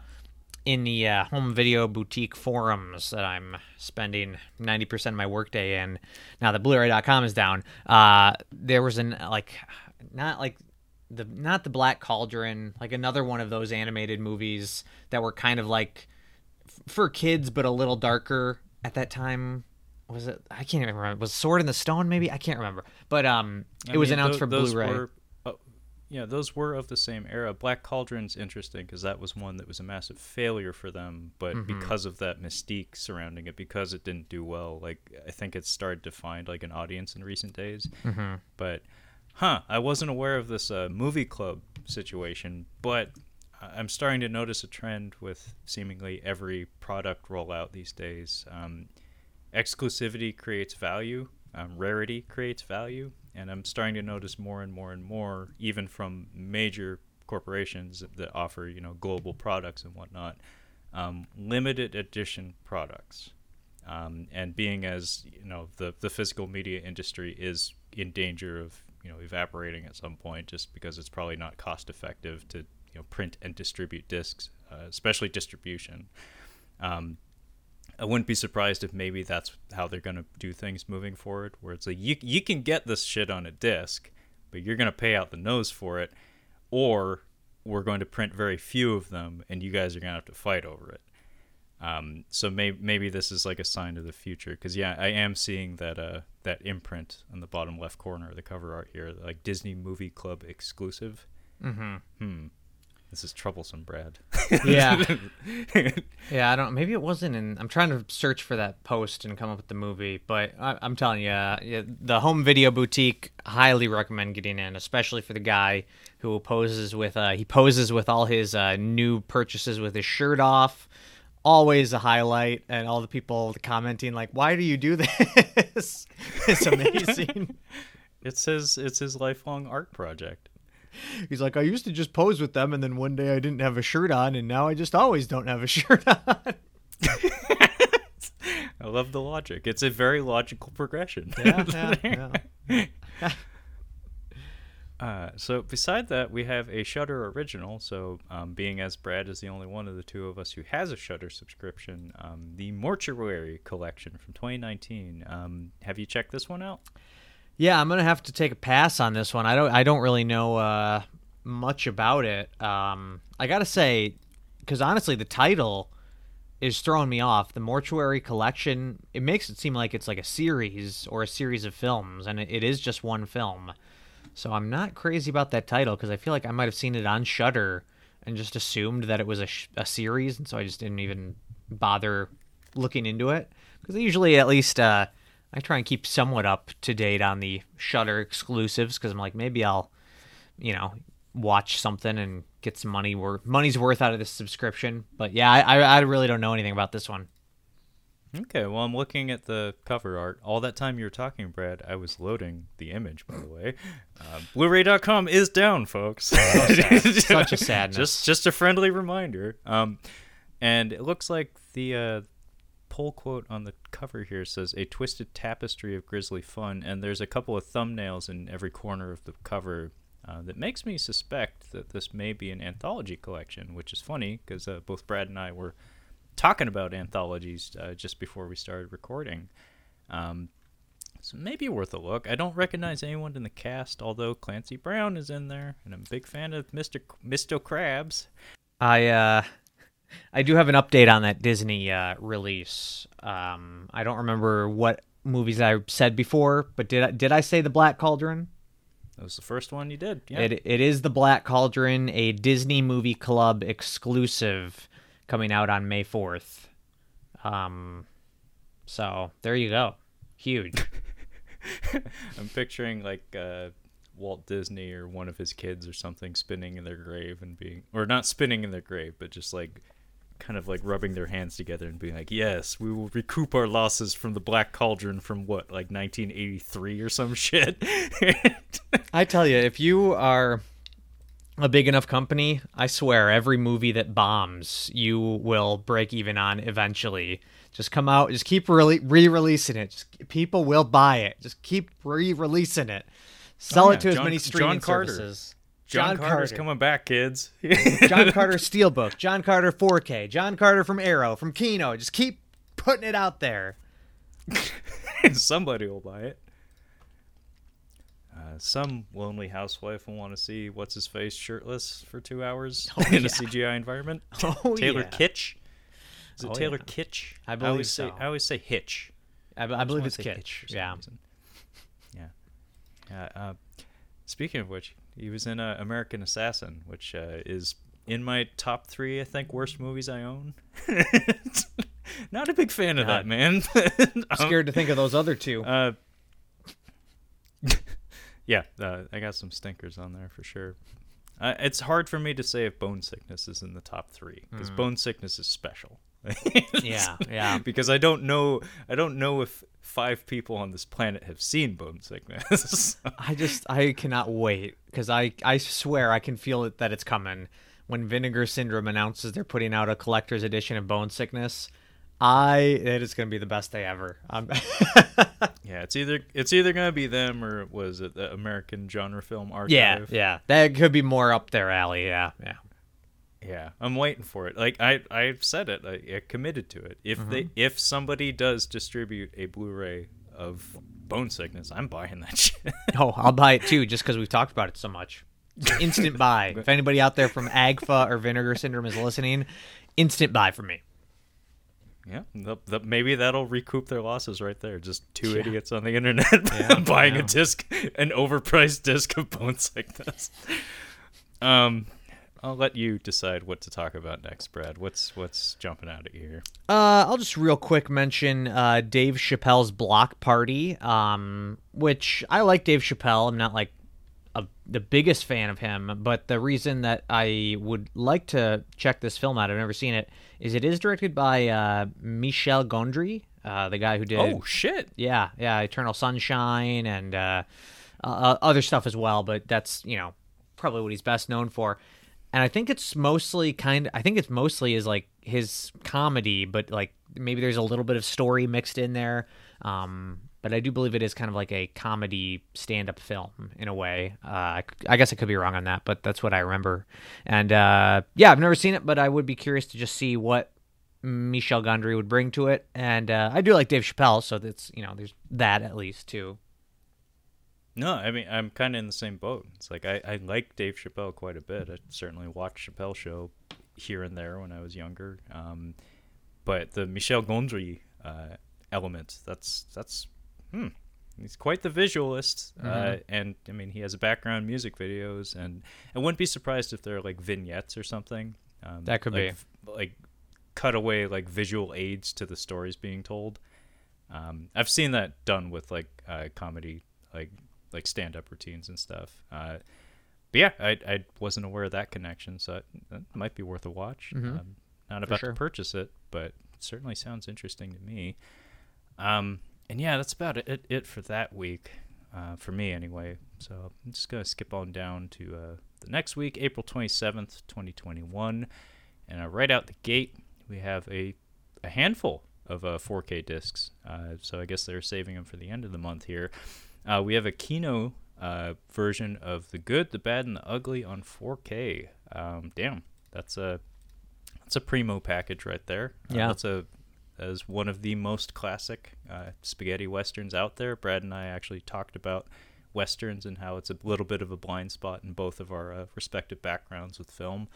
[SPEAKER 2] in the uh, home video boutique forums that I'm spending 90% of my workday in now that blu-ray.com is down uh, there was an like not like the not the black cauldron like another one of those animated movies that were kind of like f- for kids but a little darker at that time. Was it i can't even remember. Was sword in the stone maybe? I can't remember. But um it I was announced th- for blu-ray. were,
[SPEAKER 1] yeah, those were of the same era. Black Cauldron's interesting because that was one that was a massive failure for them, but mm-hmm. because of that mystique surrounding it, because it didn't do well, like I think it started to find like an audience in recent days. Mm-hmm. But, huh, I wasn't aware of this uh, movie club situation, but I'm starting to notice a trend with seemingly every product rollout these days. Um, exclusivity creates value, um, rarity creates value and I'm starting to notice more and more and more, even from major corporations that offer you know global products and whatnot, um, limited edition products. Um, and being as you know the the physical media industry is in danger of you know evaporating at some point, just because it's probably not cost effective to you know print and distribute discs, uh, especially distribution. Um, I wouldn't be surprised if maybe that's how they're going to do things moving forward, where it's like you you can get this shit on a disc, but you're going to pay out the nose for it, or we're going to print very few of them, and you guys are going to have to fight over it. Um, so maybe maybe this is like a sign of the future, because yeah, I am seeing that uh that imprint on the bottom left corner of the cover art here, like Disney Movie Club exclusive. Mm-hmm. Hmm. This is troublesome, Brad.
[SPEAKER 2] yeah. yeah, I don't. Maybe it wasn't in. I'm trying to search for that post and come up with the movie, but I, am telling you, uh, the home video boutique highly recommend getting in, especially for the guy who poses with. Uh, he poses with all his uh, new purchases with his shirt off. Always a highlight, and all the people commenting like, "Why do you do this?" it's amazing.
[SPEAKER 1] it's his. It's his lifelong art project.
[SPEAKER 2] He's like, I used to just pose with them, and then one day I didn't have a shirt on, and now I just always don't have a shirt on.
[SPEAKER 1] I love the logic. It's a very logical progression. Yeah, yeah, yeah. Uh, so beside that, we have a Shudder original. So, um, being as Brad is the only one of the two of us who has a Shudder subscription, um, the Mortuary collection from 2019. Um, have you checked this one out?
[SPEAKER 2] Yeah, I'm gonna have to take a pass on this one. I don't. I don't really know uh, much about it. Um, I gotta say, because honestly, the title is throwing me off. The Mortuary Collection. It makes it seem like it's like a series or a series of films, and it, it is just one film. So I'm not crazy about that title because I feel like I might have seen it on Shudder and just assumed that it was a, sh- a series, and so I just didn't even bother looking into it because usually at least uh, I try and keep somewhat up to date on the Shudder exclusives because I'm like maybe I'll you know watch something and get some money worth money's worth out of this subscription. But yeah, I, I really don't know anything about this one.
[SPEAKER 1] Okay, well, I'm looking at the cover art. All that time you were talking, Brad, I was loading the image, by the way. Uh, Blu-ray.com is down, folks.
[SPEAKER 2] Such a sadness.
[SPEAKER 1] just, just a friendly reminder. Um, and it looks like the uh, pull quote on the cover here says "a twisted tapestry of grisly fun," and there's a couple of thumbnails in every corner of the cover. Uh, that makes me suspect that this may be an anthology collection, which is funny because uh, both Brad and I were talking about anthologies uh, just before we started recording. Um, so maybe worth a look. I don't recognize anyone in the cast, although Clancy Brown is in there, and I'm a big fan of Mr. Mr. Krabs.
[SPEAKER 2] I uh I do have an update on that Disney uh, release. Um, I don't remember what movies I said before, but did I, did I say the Black Cauldron?
[SPEAKER 1] That was the first one you did. Yeah.
[SPEAKER 2] It it is the Black Cauldron, a Disney Movie Club exclusive, coming out on May fourth. Um, so there you go, huge.
[SPEAKER 1] I'm picturing like uh, Walt Disney or one of his kids or something spinning in their grave and being, or not spinning in their grave, but just like kind of like rubbing their hands together and being like, "Yes, we will recoup our losses from the Black Cauldron from what, like 1983 or some shit."
[SPEAKER 2] I tell you, if you are a big enough company, I swear every movie that bombs, you will break even on eventually. Just come out, just keep re releasing it. Just, people will buy it. Just keep re-releasing it. Sell
[SPEAKER 1] Oh,
[SPEAKER 2] it
[SPEAKER 1] yeah.
[SPEAKER 2] to as
[SPEAKER 1] John-
[SPEAKER 2] many
[SPEAKER 1] John
[SPEAKER 2] streaming services.
[SPEAKER 1] John, Carter's coming back, kids.
[SPEAKER 2] John Carter Steelbook, John Carter 4K, John Carter from Arrow, from Kino. Just keep putting it out there.
[SPEAKER 1] Somebody will buy it. Uh, some lonely housewife will want to see what's his face shirtless for two hours in
[SPEAKER 2] yeah.
[SPEAKER 1] a CGI environment.
[SPEAKER 2] Oh,
[SPEAKER 1] Taylor
[SPEAKER 2] yeah.
[SPEAKER 1] Kitsch. Is it
[SPEAKER 2] Oh,
[SPEAKER 1] Taylor
[SPEAKER 2] yeah.
[SPEAKER 1] Kitsch?
[SPEAKER 2] I
[SPEAKER 1] I always
[SPEAKER 2] so.
[SPEAKER 1] say I always say Hitch.
[SPEAKER 2] I, I
[SPEAKER 1] just
[SPEAKER 2] believe it's Kitsch. Yeah.
[SPEAKER 1] reason. Yeah. Yeah. Uh, speaking of which, he was in uh, American Assassin, which uh, is in my top three, I think, worst movies I own. Not a big fan of that, man. Um,
[SPEAKER 2] Scared to think of those other two.
[SPEAKER 1] uh, yeah, uh, I got some stinkers on there for sure. Uh, it's hard for me to say if Bone Sickness is in the top three because Bone Sickness is special.
[SPEAKER 2] Yeah, yeah.
[SPEAKER 1] because I don't know. I don't know if five people on this planet have seen Bone Sickness.
[SPEAKER 2] I just I cannot wait because I I swear I can feel it that it's coming when Vinegar Syndrome announces they're putting out a collector's edition of Bone Sickness. I it is going to be the best day ever. Um,
[SPEAKER 1] yeah, it's either it's either gonna be them or was it the American Genre Film Archive?
[SPEAKER 2] yeah, yeah, that could be more up their alley. Yeah, yeah.
[SPEAKER 1] Yeah, I'm waiting for it. Like I, I've said it. I, I committed to it. If they, if somebody does distribute a Blu-ray of Bone Sickness, I'm buying that shit.
[SPEAKER 2] Oh, I'll buy it too, just because we've talked about it so much. Instant buy. If anybody out there from AGFA or Vinegar Syndrome is listening, instant buy for me.
[SPEAKER 1] yeah, the, the, maybe that'll recoup their losses right there. Just two
[SPEAKER 2] Yeah.
[SPEAKER 1] idiots on the internet
[SPEAKER 2] Yeah,
[SPEAKER 1] buying a disc, an overpriced disc of Bone Sickness. Um, I'll let you decide what to talk about next, Brad. What's what's jumping out at you here?
[SPEAKER 2] Uh, I'll just real quick mention uh, Dave Chappelle's Block Party, um, which I like Dave Chappelle. I'm not like a, the biggest fan of him, but the reason that I would like to check this film out, I've never seen it, is it is directed by uh, Michel Gondry, uh, the guy who did
[SPEAKER 1] Oh shit!
[SPEAKER 2] yeah, yeah, Eternal Sunshine and uh, uh, other stuff as well. But that's you know probably what he's best known for. And I think it's mostly kind. Of, I think it's mostly is like his comedy, but like maybe there's a little bit of story mixed in there. Um, but I do believe it is kind of like a comedy stand-up film in a way. Uh, I, I guess I could be wrong on that, but that's what I remember. And uh, yeah, I've never seen it, but I would be curious to just see what Michel Gondry would bring to it. And uh, I do like Dave Chappelle, so that's you know there's that at least too.
[SPEAKER 1] No, I mean I'm kind of in the same boat. It's like I, I like Dave Chappelle quite a bit. I certainly watched Chappelle show here and there when I was younger. Um, but the Michel Gondry uh, element that's that's hmm, he's quite the visualist. Uh,
[SPEAKER 2] Mm-hmm.
[SPEAKER 1] Uh, and I mean he has a background music videos, and I wouldn't be surprised if they're like vignettes or something. Um,
[SPEAKER 2] That could
[SPEAKER 1] like,
[SPEAKER 2] be.
[SPEAKER 1] like cutaway like visual aids to the stories being told. Um, I've seen that done with like uh, comedy, like like stand up routines and stuff. Uh, but yeah, I I wasn't aware of that connection, so it, that might be worth a watch.
[SPEAKER 2] Mhm.
[SPEAKER 1] Um, not about
[SPEAKER 2] sure.
[SPEAKER 1] to purchase it, but it certainly sounds interesting to me. Um, and yeah, that's about it, it, it for that week, uh, for me anyway. So I'm just gonna skip on down to uh, the next week, April 27th, 2021, and uh, right out the gate we have a a handful of uh, 4K discs. Uh, so I guess they're saving them for the end of the month here. Uh, we have a Kino uh, version of The Good, the Bad, and the Ugly on 4K. Um, damn, that's a that's a primo package right there. Uh,
[SPEAKER 2] Yeah.
[SPEAKER 1] that's a that is one of the most classic uh, spaghetti westerns out there. Brad and I actually talked about westerns and how it's a little bit of a blind spot in both of our uh, respective backgrounds with film.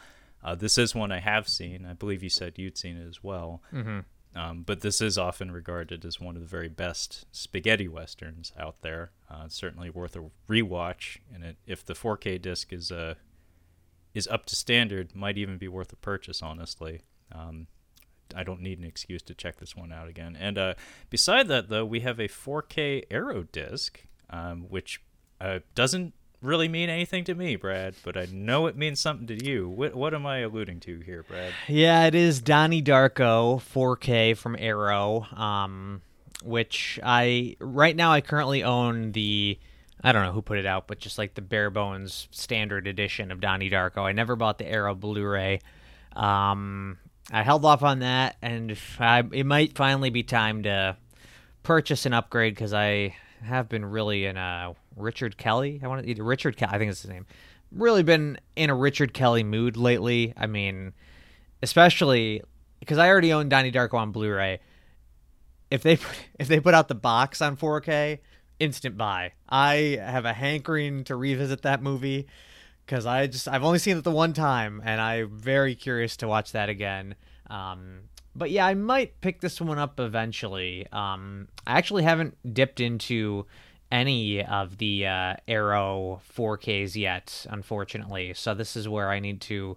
[SPEAKER 1] Uh, this is one I have seen. I believe you said you'd seen it as well.
[SPEAKER 2] Mm-hmm.
[SPEAKER 1] Um, but this is often regarded as one of the very best spaghetti westerns out there. Uh, it's certainly worth a rewatch, and it, if the 4K disc is uh, is up to standard, might even be worth a purchase. Honestly, um, I don't need an excuse to check this one out again. And uh, beside that, though, we have a 4K Arrow disc, um, which uh, doesn't really mean anything to me, Brad, but I know it means something to you. What, what am I alluding to here, Brad?
[SPEAKER 2] Yeah, it is Donnie Darko 4K from Arrow, um, which I right now I currently own the I don't know who put it out, but just like the bare bones standard edition of Donnie Darko. I never bought the Arrow Blu-ray. Um, I held off on that, and I, it might finally be time to purchase an upgrade because I have been really in a Richard Kelly. I want to Richard Kelly. I think it's his name. Really been in a Richard Kelly mood lately. I mean, especially because I already own Donnie Darko on Blu-ray. If they put, if they put out the box on 4K, instant buy. I have a hankering to revisit that movie because I just I've only seen it the one time, and I'm very curious to watch that again. Um, but yeah, I might pick this one up eventually. Um, I actually haven't dipped into any of the uh, Arrow 4Ks yet, unfortunately. So this is where I need to,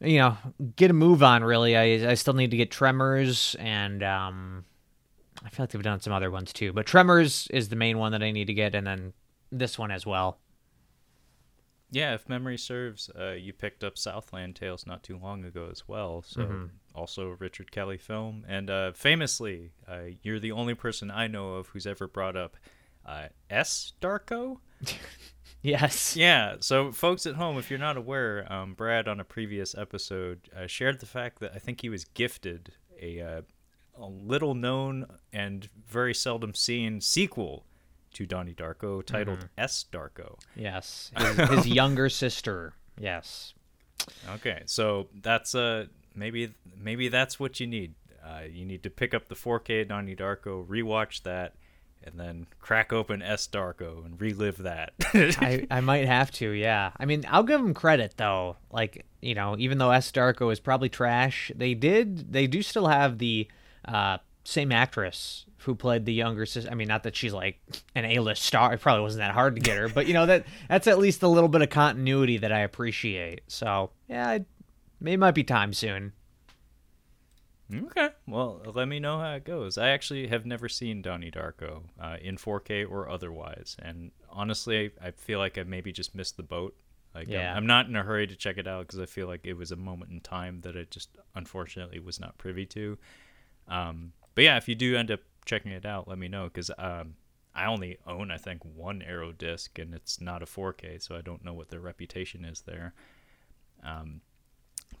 [SPEAKER 2] you know, get a move on. Really, I I still need to get Tremors and um, I feel like they've done some other ones too. But Tremors is the main one that I need to get, and then this one as well.
[SPEAKER 1] Yeah, if memory serves, uh, you picked up Southland Tales not too long ago as well. So
[SPEAKER 2] Mhm.
[SPEAKER 1] also a Richard Kelly film, and uh, famously, uh, you're the only person I know of who's ever brought up uh, S Darko.
[SPEAKER 2] Yes.
[SPEAKER 1] Yeah, so folks at home, if you're not aware, um, Brad on a previous episode uh, shared the fact that I think he was gifted a, uh, a little known and very seldom seen sequel to Donnie Darko titled S Darko.
[SPEAKER 2] Yes. His, his younger sister. Yes.
[SPEAKER 1] Okay, so that's uh maybe maybe that's what you need. Uh, you need to pick up the 4K Donnie Darko, rewatch that, and then crack open S Darko and relive that.
[SPEAKER 2] I, I might have to, yeah. I mean, I'll give them credit though. Like, you know, even though S Darko is probably trash, they did they do still have the uh, same actress who played the younger sister. I mean, not that she's like an A-list star. It probably wasn't that hard to get her, but you know that that's at least a little bit of continuity that I appreciate. So yeah, I, it might be time soon.
[SPEAKER 1] okay, well, let me know how it goes. I actually have never seen Donnie Darko uh, in 4K or otherwise, and honestly, I feel like I maybe just missed the boat. Like, I'm- I'm not in a hurry to check it out because I feel like it was a moment in time that I just unfortunately was not privy to. Um, but yeah, if you do end up checking it out, let me know because um, I only own I think one Arrow disc and it's not a 4K, so I don't know what their reputation is there. Um,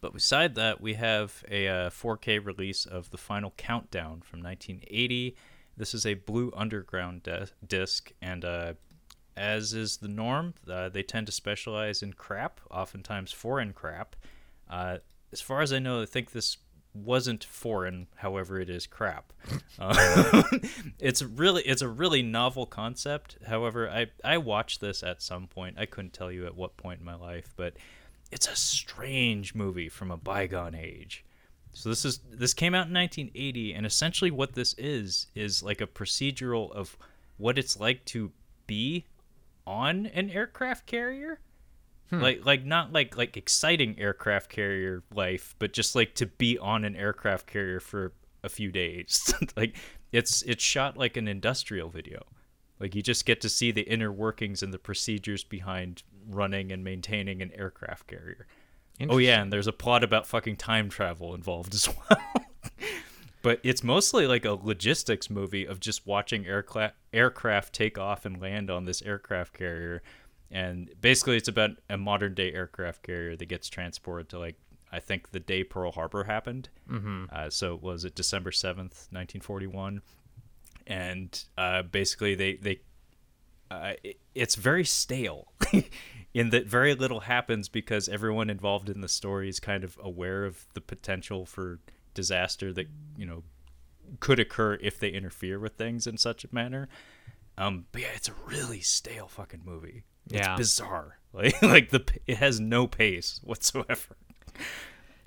[SPEAKER 1] but beside that, we have a uh, 4K release of the Final Countdown from 1980. This is a Blue Underground de- disc, and uh, as is the norm, uh, they tend to specialize in crap, oftentimes foreign crap. Uh, as far as I know, I think this wasn't foreign, however, it is crap. Uh, it's really it's a really novel concept. However, I I watched this at some point. I couldn't tell you at what point in my life, but it's a strange movie from a bygone age. So this is this came out in 1980, and essentially what this is is like a procedural of what it's like to be on an aircraft carrier. Hmm. Like like not like like exciting aircraft carrier life, but just like to be on an aircraft carrier for a few days. like it's it's shot like an industrial video. Like you just get to see the inner workings and the procedures behind running and maintaining an aircraft carrier. Oh yeah, and there's a plot about fucking time travel involved as well. but it's mostly like a logistics movie of just watching aircraft aircraft take off and land on this aircraft carrier, and basically it's about a modern day aircraft carrier that gets transported to like I think the day Pearl Harbor happened. Mm-hmm. Uh, so was it December seventh, nineteen forty one, and uh, basically they they uh, it, it's very stale. in that very little happens because everyone involved in the story is kind of aware of the potential for disaster that you know could occur if they interfere with things in such a manner. Um, but yeah, it's a really stale fucking movie. It's yeah. bizarre. Like like the it has no pace whatsoever.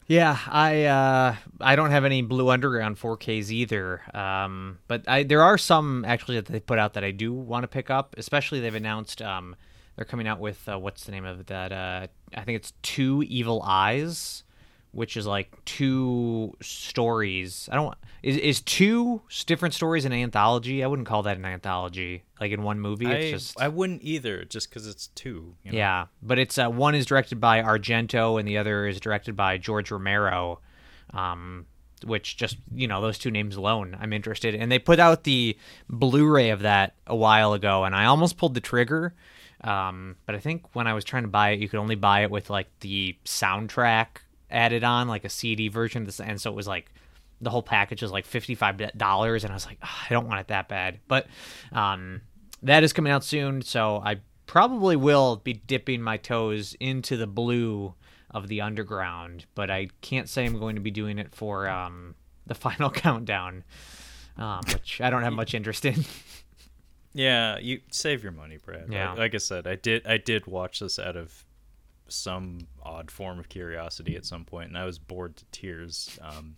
[SPEAKER 2] Yeah, I uh, I don't have any Blue Underground 4Ks either. Um, but I there are some actually that they put out that I do want to pick up. Especially they've announced um, they're coming out with uh, what's the name of that? Uh, I think it's Two Evil Eyes, which is like two stories. I don't is is two different stories an anthology? I wouldn't call that an anthology. Like in one movie, it's
[SPEAKER 1] I,
[SPEAKER 2] just
[SPEAKER 1] I wouldn't either, just because it's two.
[SPEAKER 2] You know? Yeah, but it's uh, one is directed by Argento and the other is directed by George Romero. Um, which just you know those two names alone i'm interested and they put out the blu-ray of that a while ago and i almost pulled the trigger um, but I think when I was trying to buy it, you could only buy it with like the soundtrack added on, like a CD version. This, And so it was like the whole package was like $55. And I was like, oh, I don't want it that bad. But um, that is coming out soon. So I probably will be dipping my toes into the blue of the underground. But I can't say I'm going to be doing it for um, the final countdown, um, which I don't have much interest in.
[SPEAKER 1] Yeah, you save your money, Brad. Yeah. Like, like, I said, I did I did watch this out of some odd form of curiosity at some point, and I was bored to tears. Um,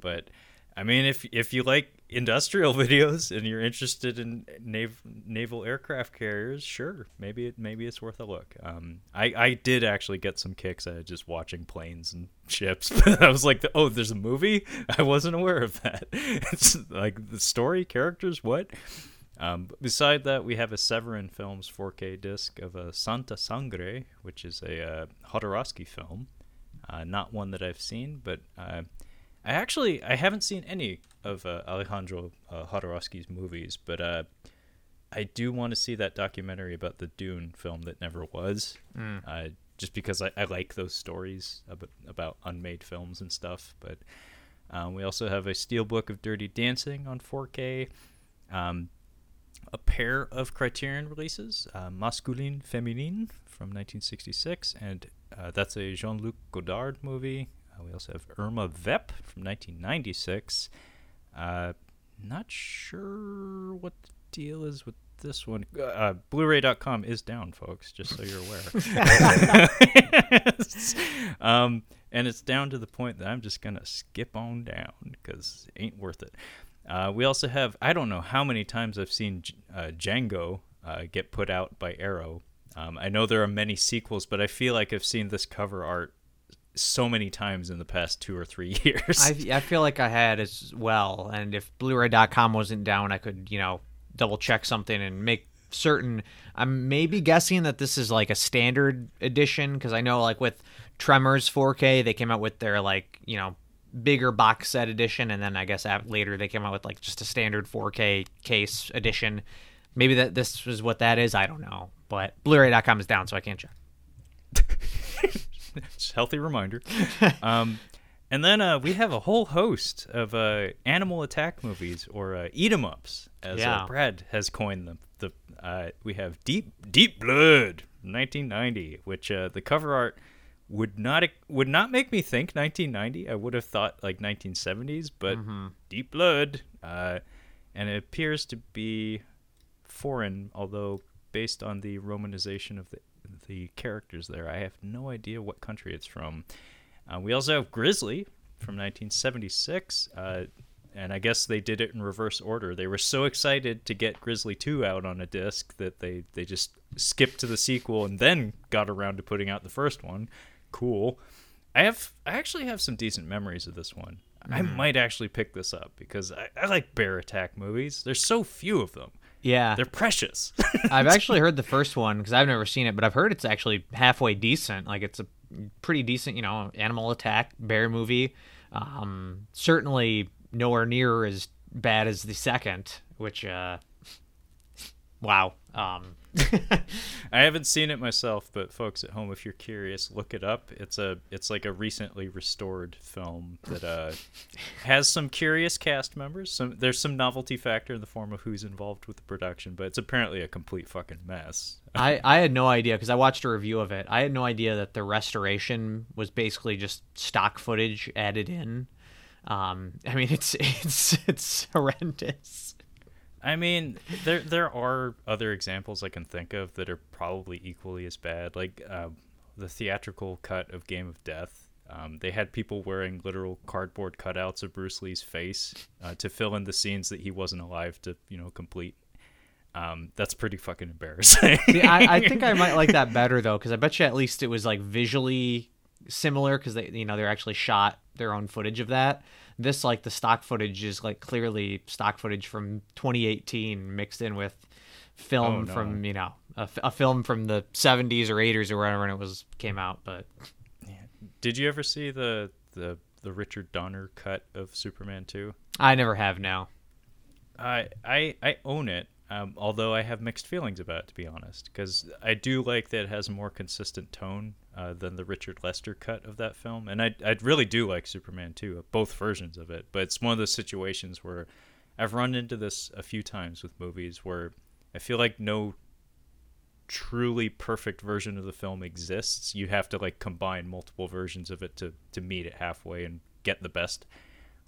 [SPEAKER 1] but I mean, if if you like industrial videos and you're interested in nav- naval aircraft carriers, sure, maybe it maybe it's worth a look. Um, I I did actually get some kicks out of just watching planes and ships, but I was like, oh, there's a movie. I wasn't aware of that. It's like the story, characters, what? Um, beside that, we have a Severin Films 4K disc of a Santa Sangre, which is a uh, Jodorowsky film. Uh, not one that I've seen, but uh, I actually I haven't seen any of uh, Alejandro uh, Jodorowsky's movies, but uh, I do want to see that documentary about the Dune film that never was. Mm. Uh, just because I, I, like those stories about, about, unmade films and stuff. But um, we also have a steelbook of Dirty Dancing on 4K. Um, a pair of Criterion releases, uh, Masculine Féminin from 1966, and uh, that's a Jean Luc Godard movie. Uh, we also have Irma Vep from 1996. Uh, not sure what the deal is with this one. Uh, Blu-ray.com is down, folks, just so you're aware. um, and it's down to the point that I'm just gonna skip on down because it ain't worth it. Uh, we also have I don't know how many times I've seen uh, Django uh, get put out by Arrow. Um, I know there are many sequels, but I feel like I've seen this cover art so many times in the past two or three years.
[SPEAKER 2] I, I feel like I had as well, and if Blu-ray.com wasn't down, I could you know double check something and make certain. I'm maybe guessing that this is like a standard edition because I know like with Tremors 4K they came out with their like you know bigger box set edition, and then I guess later they came out with like just a standard 4K case edition. Maybe that this is what that is. I don't know, but Blu-ray.com is down, so I can't check.
[SPEAKER 1] Just healthy reminder. um, And then uh, we have a whole host of uh, animal attack movies or uh, eat 'em ups, as
[SPEAKER 2] Yeah.
[SPEAKER 1] uh, Brad has coined them. The uh, we have Deep Deep Blood, 1990, which uh, the cover art would not would not make me think 1990. I would have thought like 1970s, but Deep Blood, uh, and it appears to be foreign, although based on the romanization of the the characters there, I have no idea what country it's from. Uh, we also have Grizzly from 1976, uh, and I guess they did it in reverse order. They were so excited to get Grizzly 2 out on a disc that they, they just skipped to the sequel and then got around to putting out the first one. Cool. I have I actually have some decent memories of this one. I might actually pick this up because I, I like bear attack movies. There's so few of them.
[SPEAKER 2] Yeah,
[SPEAKER 1] They're precious.
[SPEAKER 2] I've actually heard the first one because I've never seen it, but I've heard it's actually halfway decent. Like it's a pretty decent, you know, animal attack bear movie. Um, certainly nowhere near as bad as the second, which, uh, wow. Um,
[SPEAKER 1] I haven't seen it myself, but folks at home, if you're curious, look it up. It's a it's like a recently restored film that uh, has some curious cast members. Some there's some novelty factor in the form of who's involved with the production, but it's apparently a complete fucking mess.
[SPEAKER 2] I, I had no idea because I watched a review of it. I had no idea that the restoration was basically just stock footage added in. Um, I mean, it's it's it's horrendous.
[SPEAKER 1] I mean, there there are other examples I can think of that are probably equally as bad. Like uh, the theatrical cut of Game of Death. Um, they had people wearing literal cardboard cutouts of Bruce Lee's face uh, to fill in the scenes that he wasn't alive to, you know, complete. Um, that's pretty fucking embarrassing.
[SPEAKER 2] See, I, I think I might like that better though, because I bet you at least it was like visually similar, because they, you know, they're actually shot their own footage of that. This, like, the stock footage is like clearly stock footage from 2018 mixed in with film
[SPEAKER 1] Oh, no.
[SPEAKER 2] from, you know, a film from the 70s or 80s or wherever it was came out. But
[SPEAKER 1] Did you ever see the the the Richard Donner cut of Superman 2?
[SPEAKER 2] I never have now.
[SPEAKER 1] I I I own it. Um, although I have mixed feelings about it, to be honest, because I do like that it has a more consistent tone uh, than the Richard Lester cut of that film, and I I really do like Superman 2, both versions of it. But it's one of those situations where I've run into this a few times with movies where I feel like no truly perfect version of the film exists. You have to like combine multiple versions of it to to meet it halfway and get the best.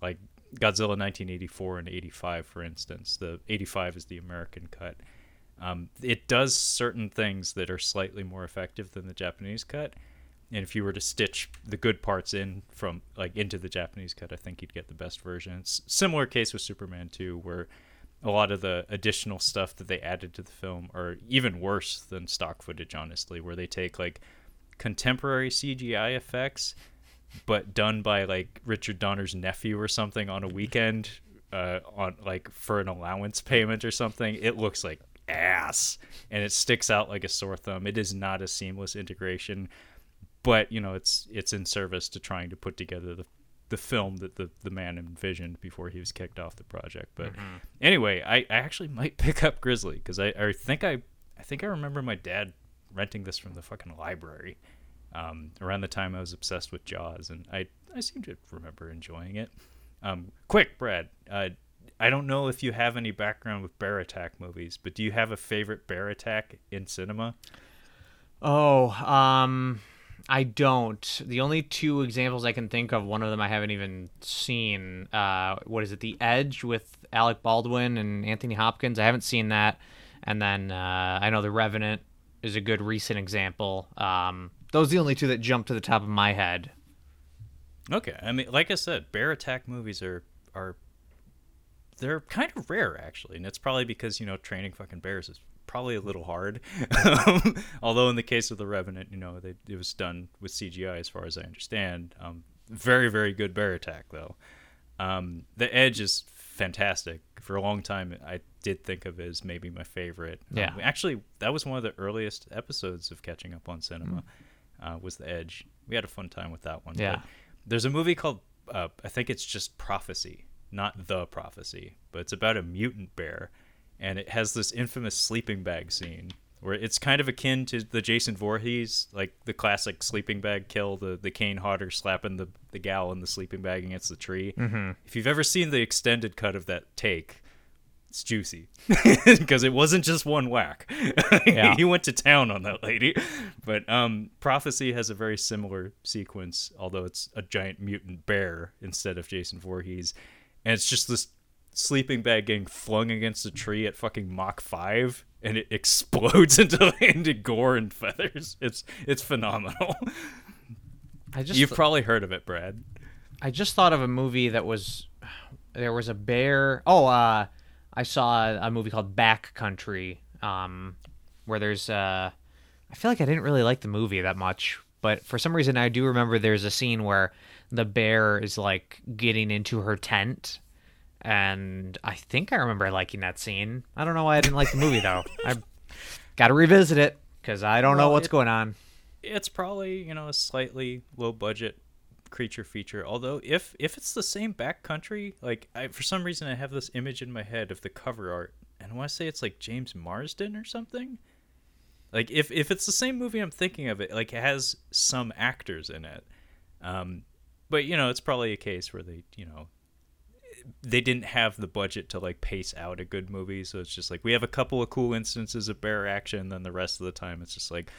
[SPEAKER 1] Like Godzilla 1984 and 85, for instance. The 85 is the American cut. Um, it does certain things that are slightly more effective than the Japanese cut. And if you were to stitch the good parts in from like into the Japanese cut, I think you'd get the best version. It's similar case with Superman 2, where a lot of the additional stuff that they added to the film are even worse than stock footage, honestly, where they take like contemporary CGI effects, but done by like Richard Donner's nephew or something on a weekend, uh, on like for an allowance payment or something. It looks like ass, and it sticks out like a sore thumb. It is not a seamless integration, but you know it's it's in service to trying to put together the the film that the, the man envisioned before he was kicked off the project. But anyway, I, I actually might pick up Grizzly because I, I think I I think I remember my dad renting this from the fucking library um, around the time I was obsessed with Jaws, and I I seem to remember enjoying it. Um, quick, Brad. Uh, I don't know if you have any background with bear attack movies, but do you have a favorite bear attack in cinema?
[SPEAKER 2] Oh, um, I don't. The only two examples I can think of, one of them I haven't even seen. Uh, what is it? The Edge with Alec Baldwin and Anthony Hopkins. I haven't seen that. And then uh, I know The Revenant is a good recent example. Um, those are the only two that jump to the top of my head.
[SPEAKER 1] Okay, I mean, like I said, bear attack movies are are they're kind of rare actually, and it's probably because you know training fucking bears is probably a little hard. Um, Although in the case of the Revenant, you know, they, it was done with CGI as far as I understand. Um, very very good bear attack though. Um, the Edge is fantastic. For a long time, I did think of it as maybe my favorite. Um,
[SPEAKER 2] Yeah.
[SPEAKER 1] actually, that was one of the earliest episodes of Catching Up on Cinema. Uh, was the Edge? We had a fun time with that one.
[SPEAKER 2] Yeah.
[SPEAKER 1] But there's a movie called uh, I think it's just Prophecy, not the Prophecy, but it's about a mutant bear, and it has this infamous sleeping bag scene where it's kind of akin to the Jason Voorhees, like the classic sleeping bag kill, the the Kane Hodder slapping the the gal in the sleeping bag against the tree. Mm-hmm. If you've ever seen the extended cut of that take, it's juicy because it wasn't just one whack.
[SPEAKER 2] Yeah.
[SPEAKER 1] he went to town on that lady. But um, Prophecy has a very similar sequence, although it's a giant mutant bear instead of Jason Voorhees, and it's just this sleeping bag getting flung against a tree at fucking Mach five, and it explodes into into gore and feathers. It's it's phenomenal.
[SPEAKER 2] I just
[SPEAKER 1] You've probably heard of it, Brad.
[SPEAKER 2] I just thought of a movie that was there was a bear. Oh, uh, I saw a movie called Backcountry, um, where there's. Uh, I feel like I didn't really like the movie that much, but for some reason I do remember there's a scene where the bear is like getting into her tent, and I think I remember liking that scene. I don't know why I didn't like the movie though. I got to revisit it because I don't know what's
[SPEAKER 1] it-
[SPEAKER 2] going on.
[SPEAKER 1] it's probably you know a slightly low budget creature feature although if if it's the same backcountry like I, for some reason i have this image in my head of the cover art and i want to say it's like james marsden or something like if if it's the same movie i'm thinking of it like it has some actors in it um but you know it's probably a case where they you know they didn't have the budget to like pace out a good movie so it's just like we have a couple of cool instances of bear action then the rest of the time it's just like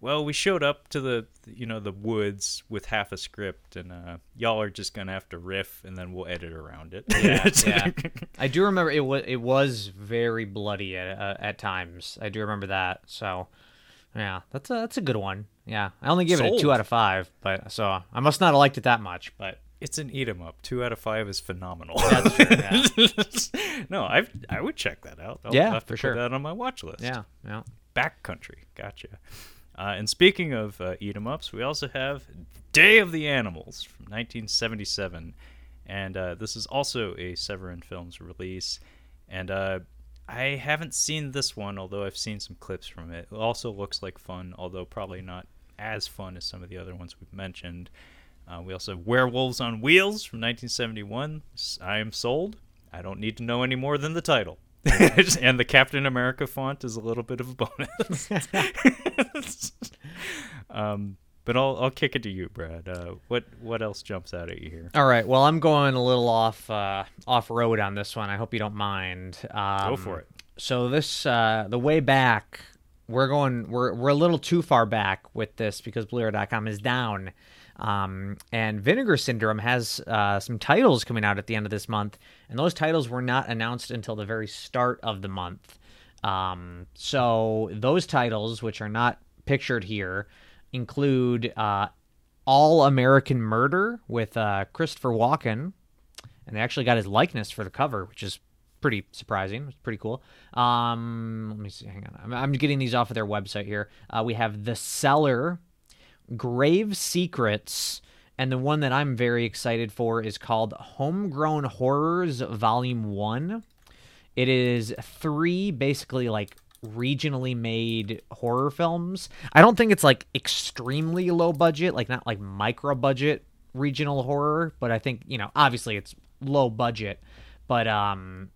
[SPEAKER 1] well we showed up to the you know the woods with half a script and uh y'all are just gonna have to riff and then we'll edit around it
[SPEAKER 2] Yeah, yeah. I do remember it was it was very bloody at uh, at times. I do remember that. So, yeah, that's a that's a good one. Yeah, I only gave it a two out of five, but so I must not have liked it that much. But
[SPEAKER 1] it's an eat 'em up two out of five is phenomenal
[SPEAKER 2] That's true, yeah.
[SPEAKER 1] no i i would check that out I'll
[SPEAKER 2] Yeah,
[SPEAKER 1] have to
[SPEAKER 2] for
[SPEAKER 1] put
[SPEAKER 2] sure.
[SPEAKER 1] that on my watch list
[SPEAKER 2] yeah, yeah.
[SPEAKER 1] backcountry. Gotcha. Uh, and speaking of uh, eat 'em ups, we also have Day of the Animals from 1977, and uh, this is also a Severin Films release. And uh, I haven't seen this one, although I've seen some clips from it. It also looks like fun, although probably not as fun as some of the other ones we've mentioned. Uh, we also have Werewolves on Wheels from 1971. I am sold. I don't need to know any more than the title. and the Captain America font is a little bit of a bonus. um, but I'll I'll kick it to you, Brad. Uh, what what else jumps out at you here?
[SPEAKER 2] All right. Well, I'm going a little off uh, off road on this one. I hope you don't mind. Um,
[SPEAKER 1] Go for it.
[SPEAKER 2] So this uh, the way back, we're going we're we're a little too far back with this because Blu-ray.com is down. Um, and Vinegar Syndrome has uh, some titles coming out at the end of this month, and those titles were not announced until the very start of the month. Um, so those titles, which are not pictured here, include uh, All American Murder with uh, Christopher Walken, and they actually got his likeness for the cover, which is pretty surprising. It's pretty cool. Um, let me see. Hang on. I'm, I'm getting these off of their website here. Uh, we have The Cellar, Grave Secrets, and the one that I'm very excited for is called Homegrown Horrors Volume 1. It is three basically like regionally made horror films. I don't think it's like extremely low budget, like not like micro budget regional horror, but I think, you know, obviously it's low budget. But um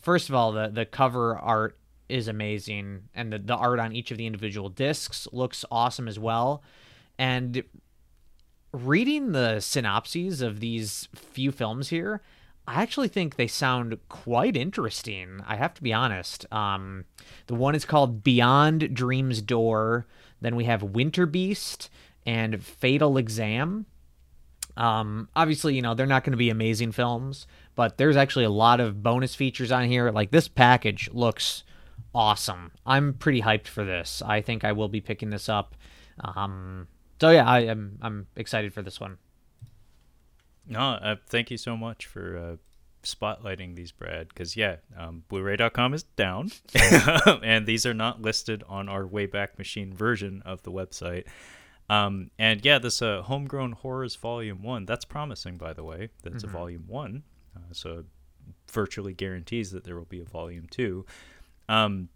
[SPEAKER 2] first of all, the the cover art is amazing and the, the art on each of the individual discs looks awesome as well. And reading the synopses of these few films here, I actually think they sound quite interesting. I have to be honest. Um, the one is called Beyond Dream's Door. Then we have Winter Beast and Fatal Exam. Um, obviously, you know, they're not going to be amazing films, but there's actually a lot of bonus features on here. Like this package looks awesome. I'm pretty hyped for this. I think I will be picking this up. Um, so yeah, I am I'm excited for this one.
[SPEAKER 1] No, uh, thank you so much for uh, spotlighting these, Brad. Because yeah, um, Blu-ray.com is down, and these are not listed on our Wayback Machine version of the website. Um, and yeah, this uh, Homegrown Horrors Volume One. That's promising, by the way. That's a Volume One, uh, so virtually guarantees that there will be a Volume Two. Um,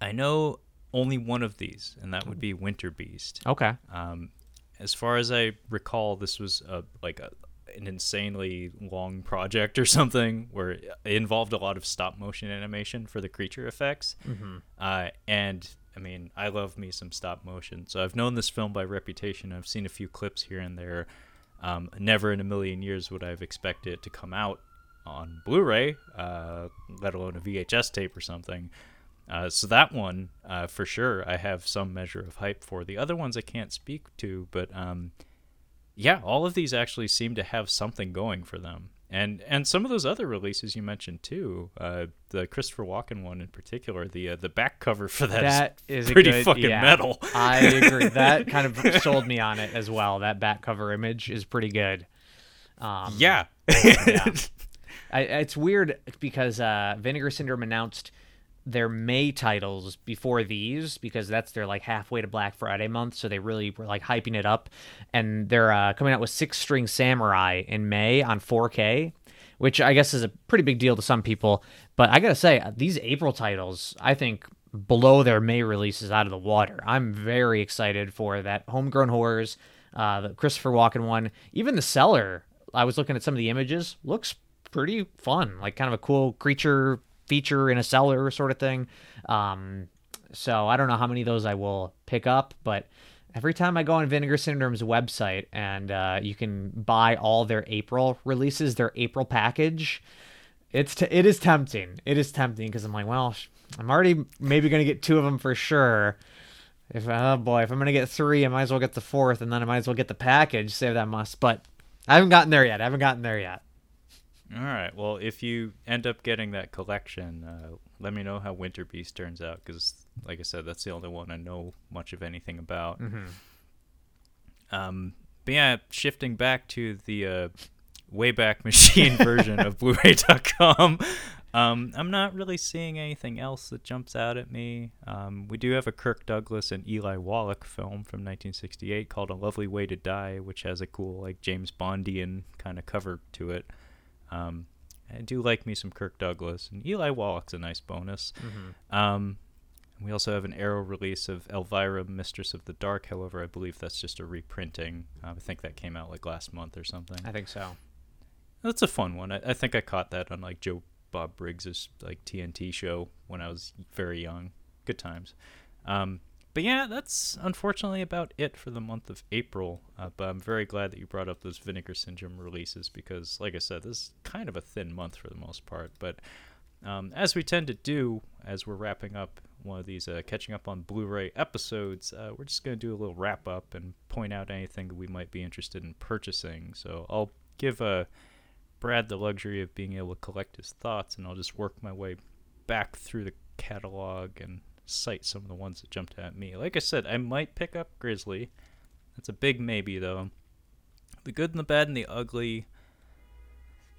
[SPEAKER 1] I know only one of these, and that would be Winter Beast.
[SPEAKER 2] Okay.
[SPEAKER 1] Um, as far as I recall, this was a, like a, an insanely long project or something where it involved a lot of stop motion animation for the creature effects. Uh, and I mean, I love me some stop motion. So I've known this film by reputation. I've seen a few clips here and there. Um, never in a million years would I have expected it to come out on Blu-ray, uh, let alone a VHS tape or something. Uh, so that one, uh, for sure, I have some measure of hype for. The other ones I can't speak to, but um, yeah, all of these actually seem to have something going for them and and some of those other releases you mentioned too, uh, the Christopher Walken one in particular, the uh, the back cover for that,
[SPEAKER 2] that
[SPEAKER 1] is,
[SPEAKER 2] is
[SPEAKER 1] pretty
[SPEAKER 2] good,
[SPEAKER 1] fucking
[SPEAKER 2] yeah,
[SPEAKER 1] metal.
[SPEAKER 2] I agree. That kind of sold me on it as well. That back cover image is pretty good.
[SPEAKER 1] Um, yeah.
[SPEAKER 2] yeah. I, it's weird because uh, Vinegar Syndrome announced their May titles before these because that's their like halfway to Black Friday month, so they really were like hyping it up, and they're uh, coming out with Six String Samurai in May on 4K, which I guess is a pretty big deal to some people. But I gotta say, these April titles, I think blow their May releases out of the water. I'm very excited for that Homegrown Horrors, uh, the Christopher Walken one, even the Cellar. I was looking at some of the images, looks pretty fun, like kind of a cool creature feature in a cellar sort of thing. Um, so I don't know how many of those I will pick up, but every time I go on Vinegar Syndrome's website and uh, you can buy all their April releases, their April package, it's t- it is tempting. It is tempting because I'm like, well, I'm already maybe gonna get two of them for sure. If oh boy, if I'm gonna get three, I might as well get the fourth, and then I might as well get the package. Save that must, but I haven't gotten there yet. I haven't gotten there yet.
[SPEAKER 1] All right. Well, if you end up getting that collection, uh, let me know how Winter Beast turns out because, like I said, that's the only one I know much of anything about.
[SPEAKER 2] Mm-hmm.
[SPEAKER 1] Um, but yeah, shifting back to the uh, Wayback Machine version of Blu-ray.com, um, I'm not really seeing anything else that jumps out at me. Um, we do have a Kirk Douglas and Eli Wallach film from 1968 called A Lovely Way to Die, which has a cool, like James Bondian kind of cover to it. Um, I do like me some Kirk Douglas and Eli Wallach's a nice bonus.
[SPEAKER 2] Mm-hmm.
[SPEAKER 1] Um, we also have an Arrow release of Elvira, Mistress of the Dark. However, I believe that's just a reprinting. Uh, I think that came out like last month or something.
[SPEAKER 2] I think so.
[SPEAKER 1] That's a fun one. I, I think I caught that on like Joe Bob Briggs's like TNT show when I was very young. Good times. Um, but yeah, that's unfortunately about it for the month of April. Uh, but I'm very glad that you brought up those Vinegar Syndrome releases because, like I said, this is kind of a thin month for the most part. But um, as we tend to do as we're wrapping up one of these uh, catching up on Blu-ray episodes, uh, we're just going to do a little wrap up and point out anything that we might be interested in purchasing. So I'll give uh, Brad the luxury of being able to collect his thoughts, and I'll just work my way back through the catalog and cite some of the ones that jumped at me. Like I said, I might pick up Grizzly. That's a big maybe, though. The good and the bad and the ugly.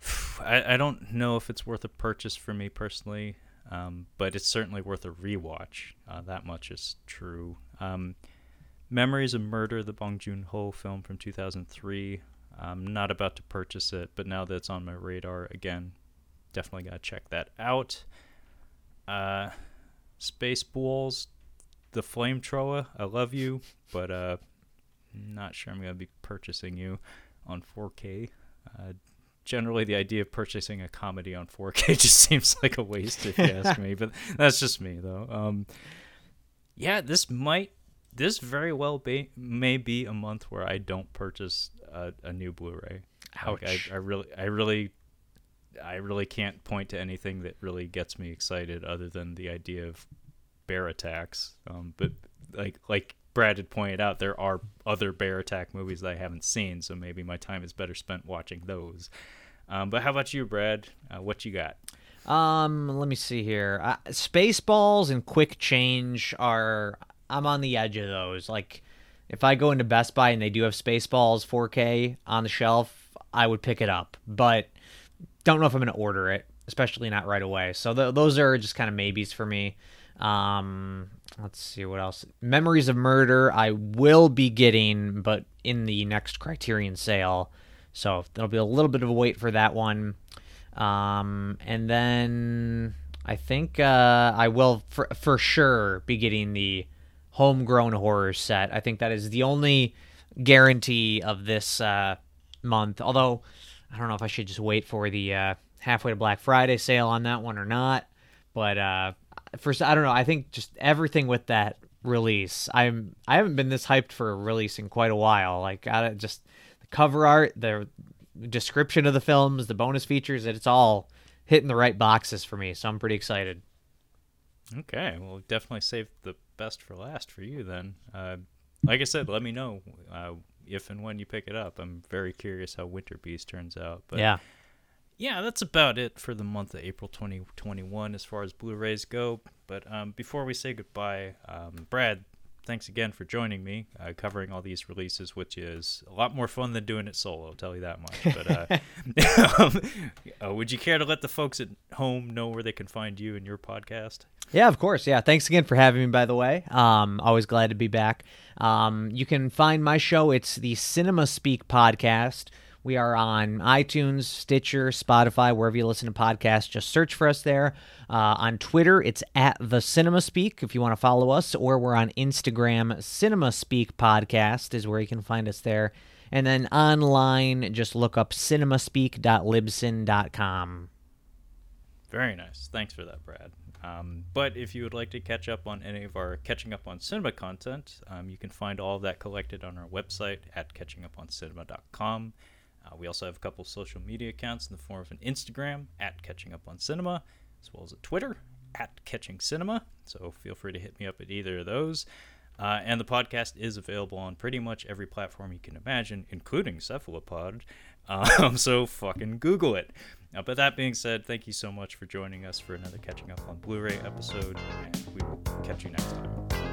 [SPEAKER 1] I, I don't know if it's worth a purchase for me personally, um, but it's certainly worth a rewatch. Uh, that much is true. Um, Memories of Murder, the Bong Joon Ho film from 2003. I'm not about to purchase it, but now that it's on my radar again, definitely got to check that out. Uh, Spaceballs, the Flamethrower. I love you, but uh, not sure I'm gonna be purchasing you on 4K. Uh, generally, the idea of purchasing a comedy on 4K just seems like a waste, if you ask me. But that's just me, though. Um, yeah, this might, this very well be, may be a month where I don't purchase a, a new Blu-ray.
[SPEAKER 2] Ouch.
[SPEAKER 1] Like I, I really, I really I really can't point to anything that really gets me excited other than the idea of bear attacks. Um, but like like Brad had pointed out, there are other bear attack movies that I haven't seen, so maybe my time is better spent watching those. Um, but how about you, Brad? Uh, what you got?
[SPEAKER 2] Um, let me see here. Uh, Spaceballs and Quick Change are I'm on the edge of those. Like, if I go into Best Buy and they do have Spaceballs 4K on the shelf, I would pick it up. But don't know if I'm going to order it, especially not right away. So th- those are just kind of maybes for me. Um, let's see what else. Memories of Murder, I will be getting, but in the next Criterion sale. So there'll be a little bit of a wait for that one. Um, and then I think uh, I will for, for sure be getting the homegrown horror set. I think that is the only guarantee of this uh, month. Although I don't know if I should just wait for the uh, halfway to Black Friday sale on that one or not. But uh, first I don't know. I think just everything with that release. I'm I haven't been this hyped for a release in quite a while. Like I just the cover art, the description of the films, the bonus features, it's all hitting the right boxes for me. So I'm pretty excited.
[SPEAKER 1] Okay, well, definitely save the best for last for you then. Uh, like I said, let me know uh, if and when you pick it up. I'm very curious how Winter Beast turns out. But
[SPEAKER 2] yeah.
[SPEAKER 1] Yeah, that's about it for the month of April 2021 as far as Blu-rays go. But um, before we say goodbye, um, Brad, thanks again for joining me, uh, covering all these releases, which is a lot more fun than doing it solo. I'll tell you that much. But uh, um, uh, would you care to let the folks at home know where they can find you and your podcast?
[SPEAKER 2] Yeah, of course. Yeah, thanks again for having me. By the way, um, always glad to be back. Um, you can find my show. It's the Cinema Speak podcast. We are on iTunes, Stitcher, Spotify, wherever you listen to podcasts. Just search for us there. Uh, on Twitter, it's at the Cinema Speak if you want to follow us, or we're on Instagram. Cinema Speak Podcast is where you can find us there. And then online, just look up cinemaspeak.libsyn.com.
[SPEAKER 1] Very nice. Thanks for that, Brad. Um, but if you would like to catch up on any of our Catching Up on Cinema content, um, you can find all of that collected on our website at catchinguponcinema.com. Uh, we also have a couple social media accounts in the form of an Instagram at Catching Up on Cinema, as well as a Twitter at Catching Cinema. So feel free to hit me up at either of those. Uh, and the podcast is available on pretty much every platform you can imagine, including Cephalopod. Um, so fucking Google it. Uh, but that being said, thank you so much for joining us for another Catching Up on Blu ray episode, and we will catch you next time.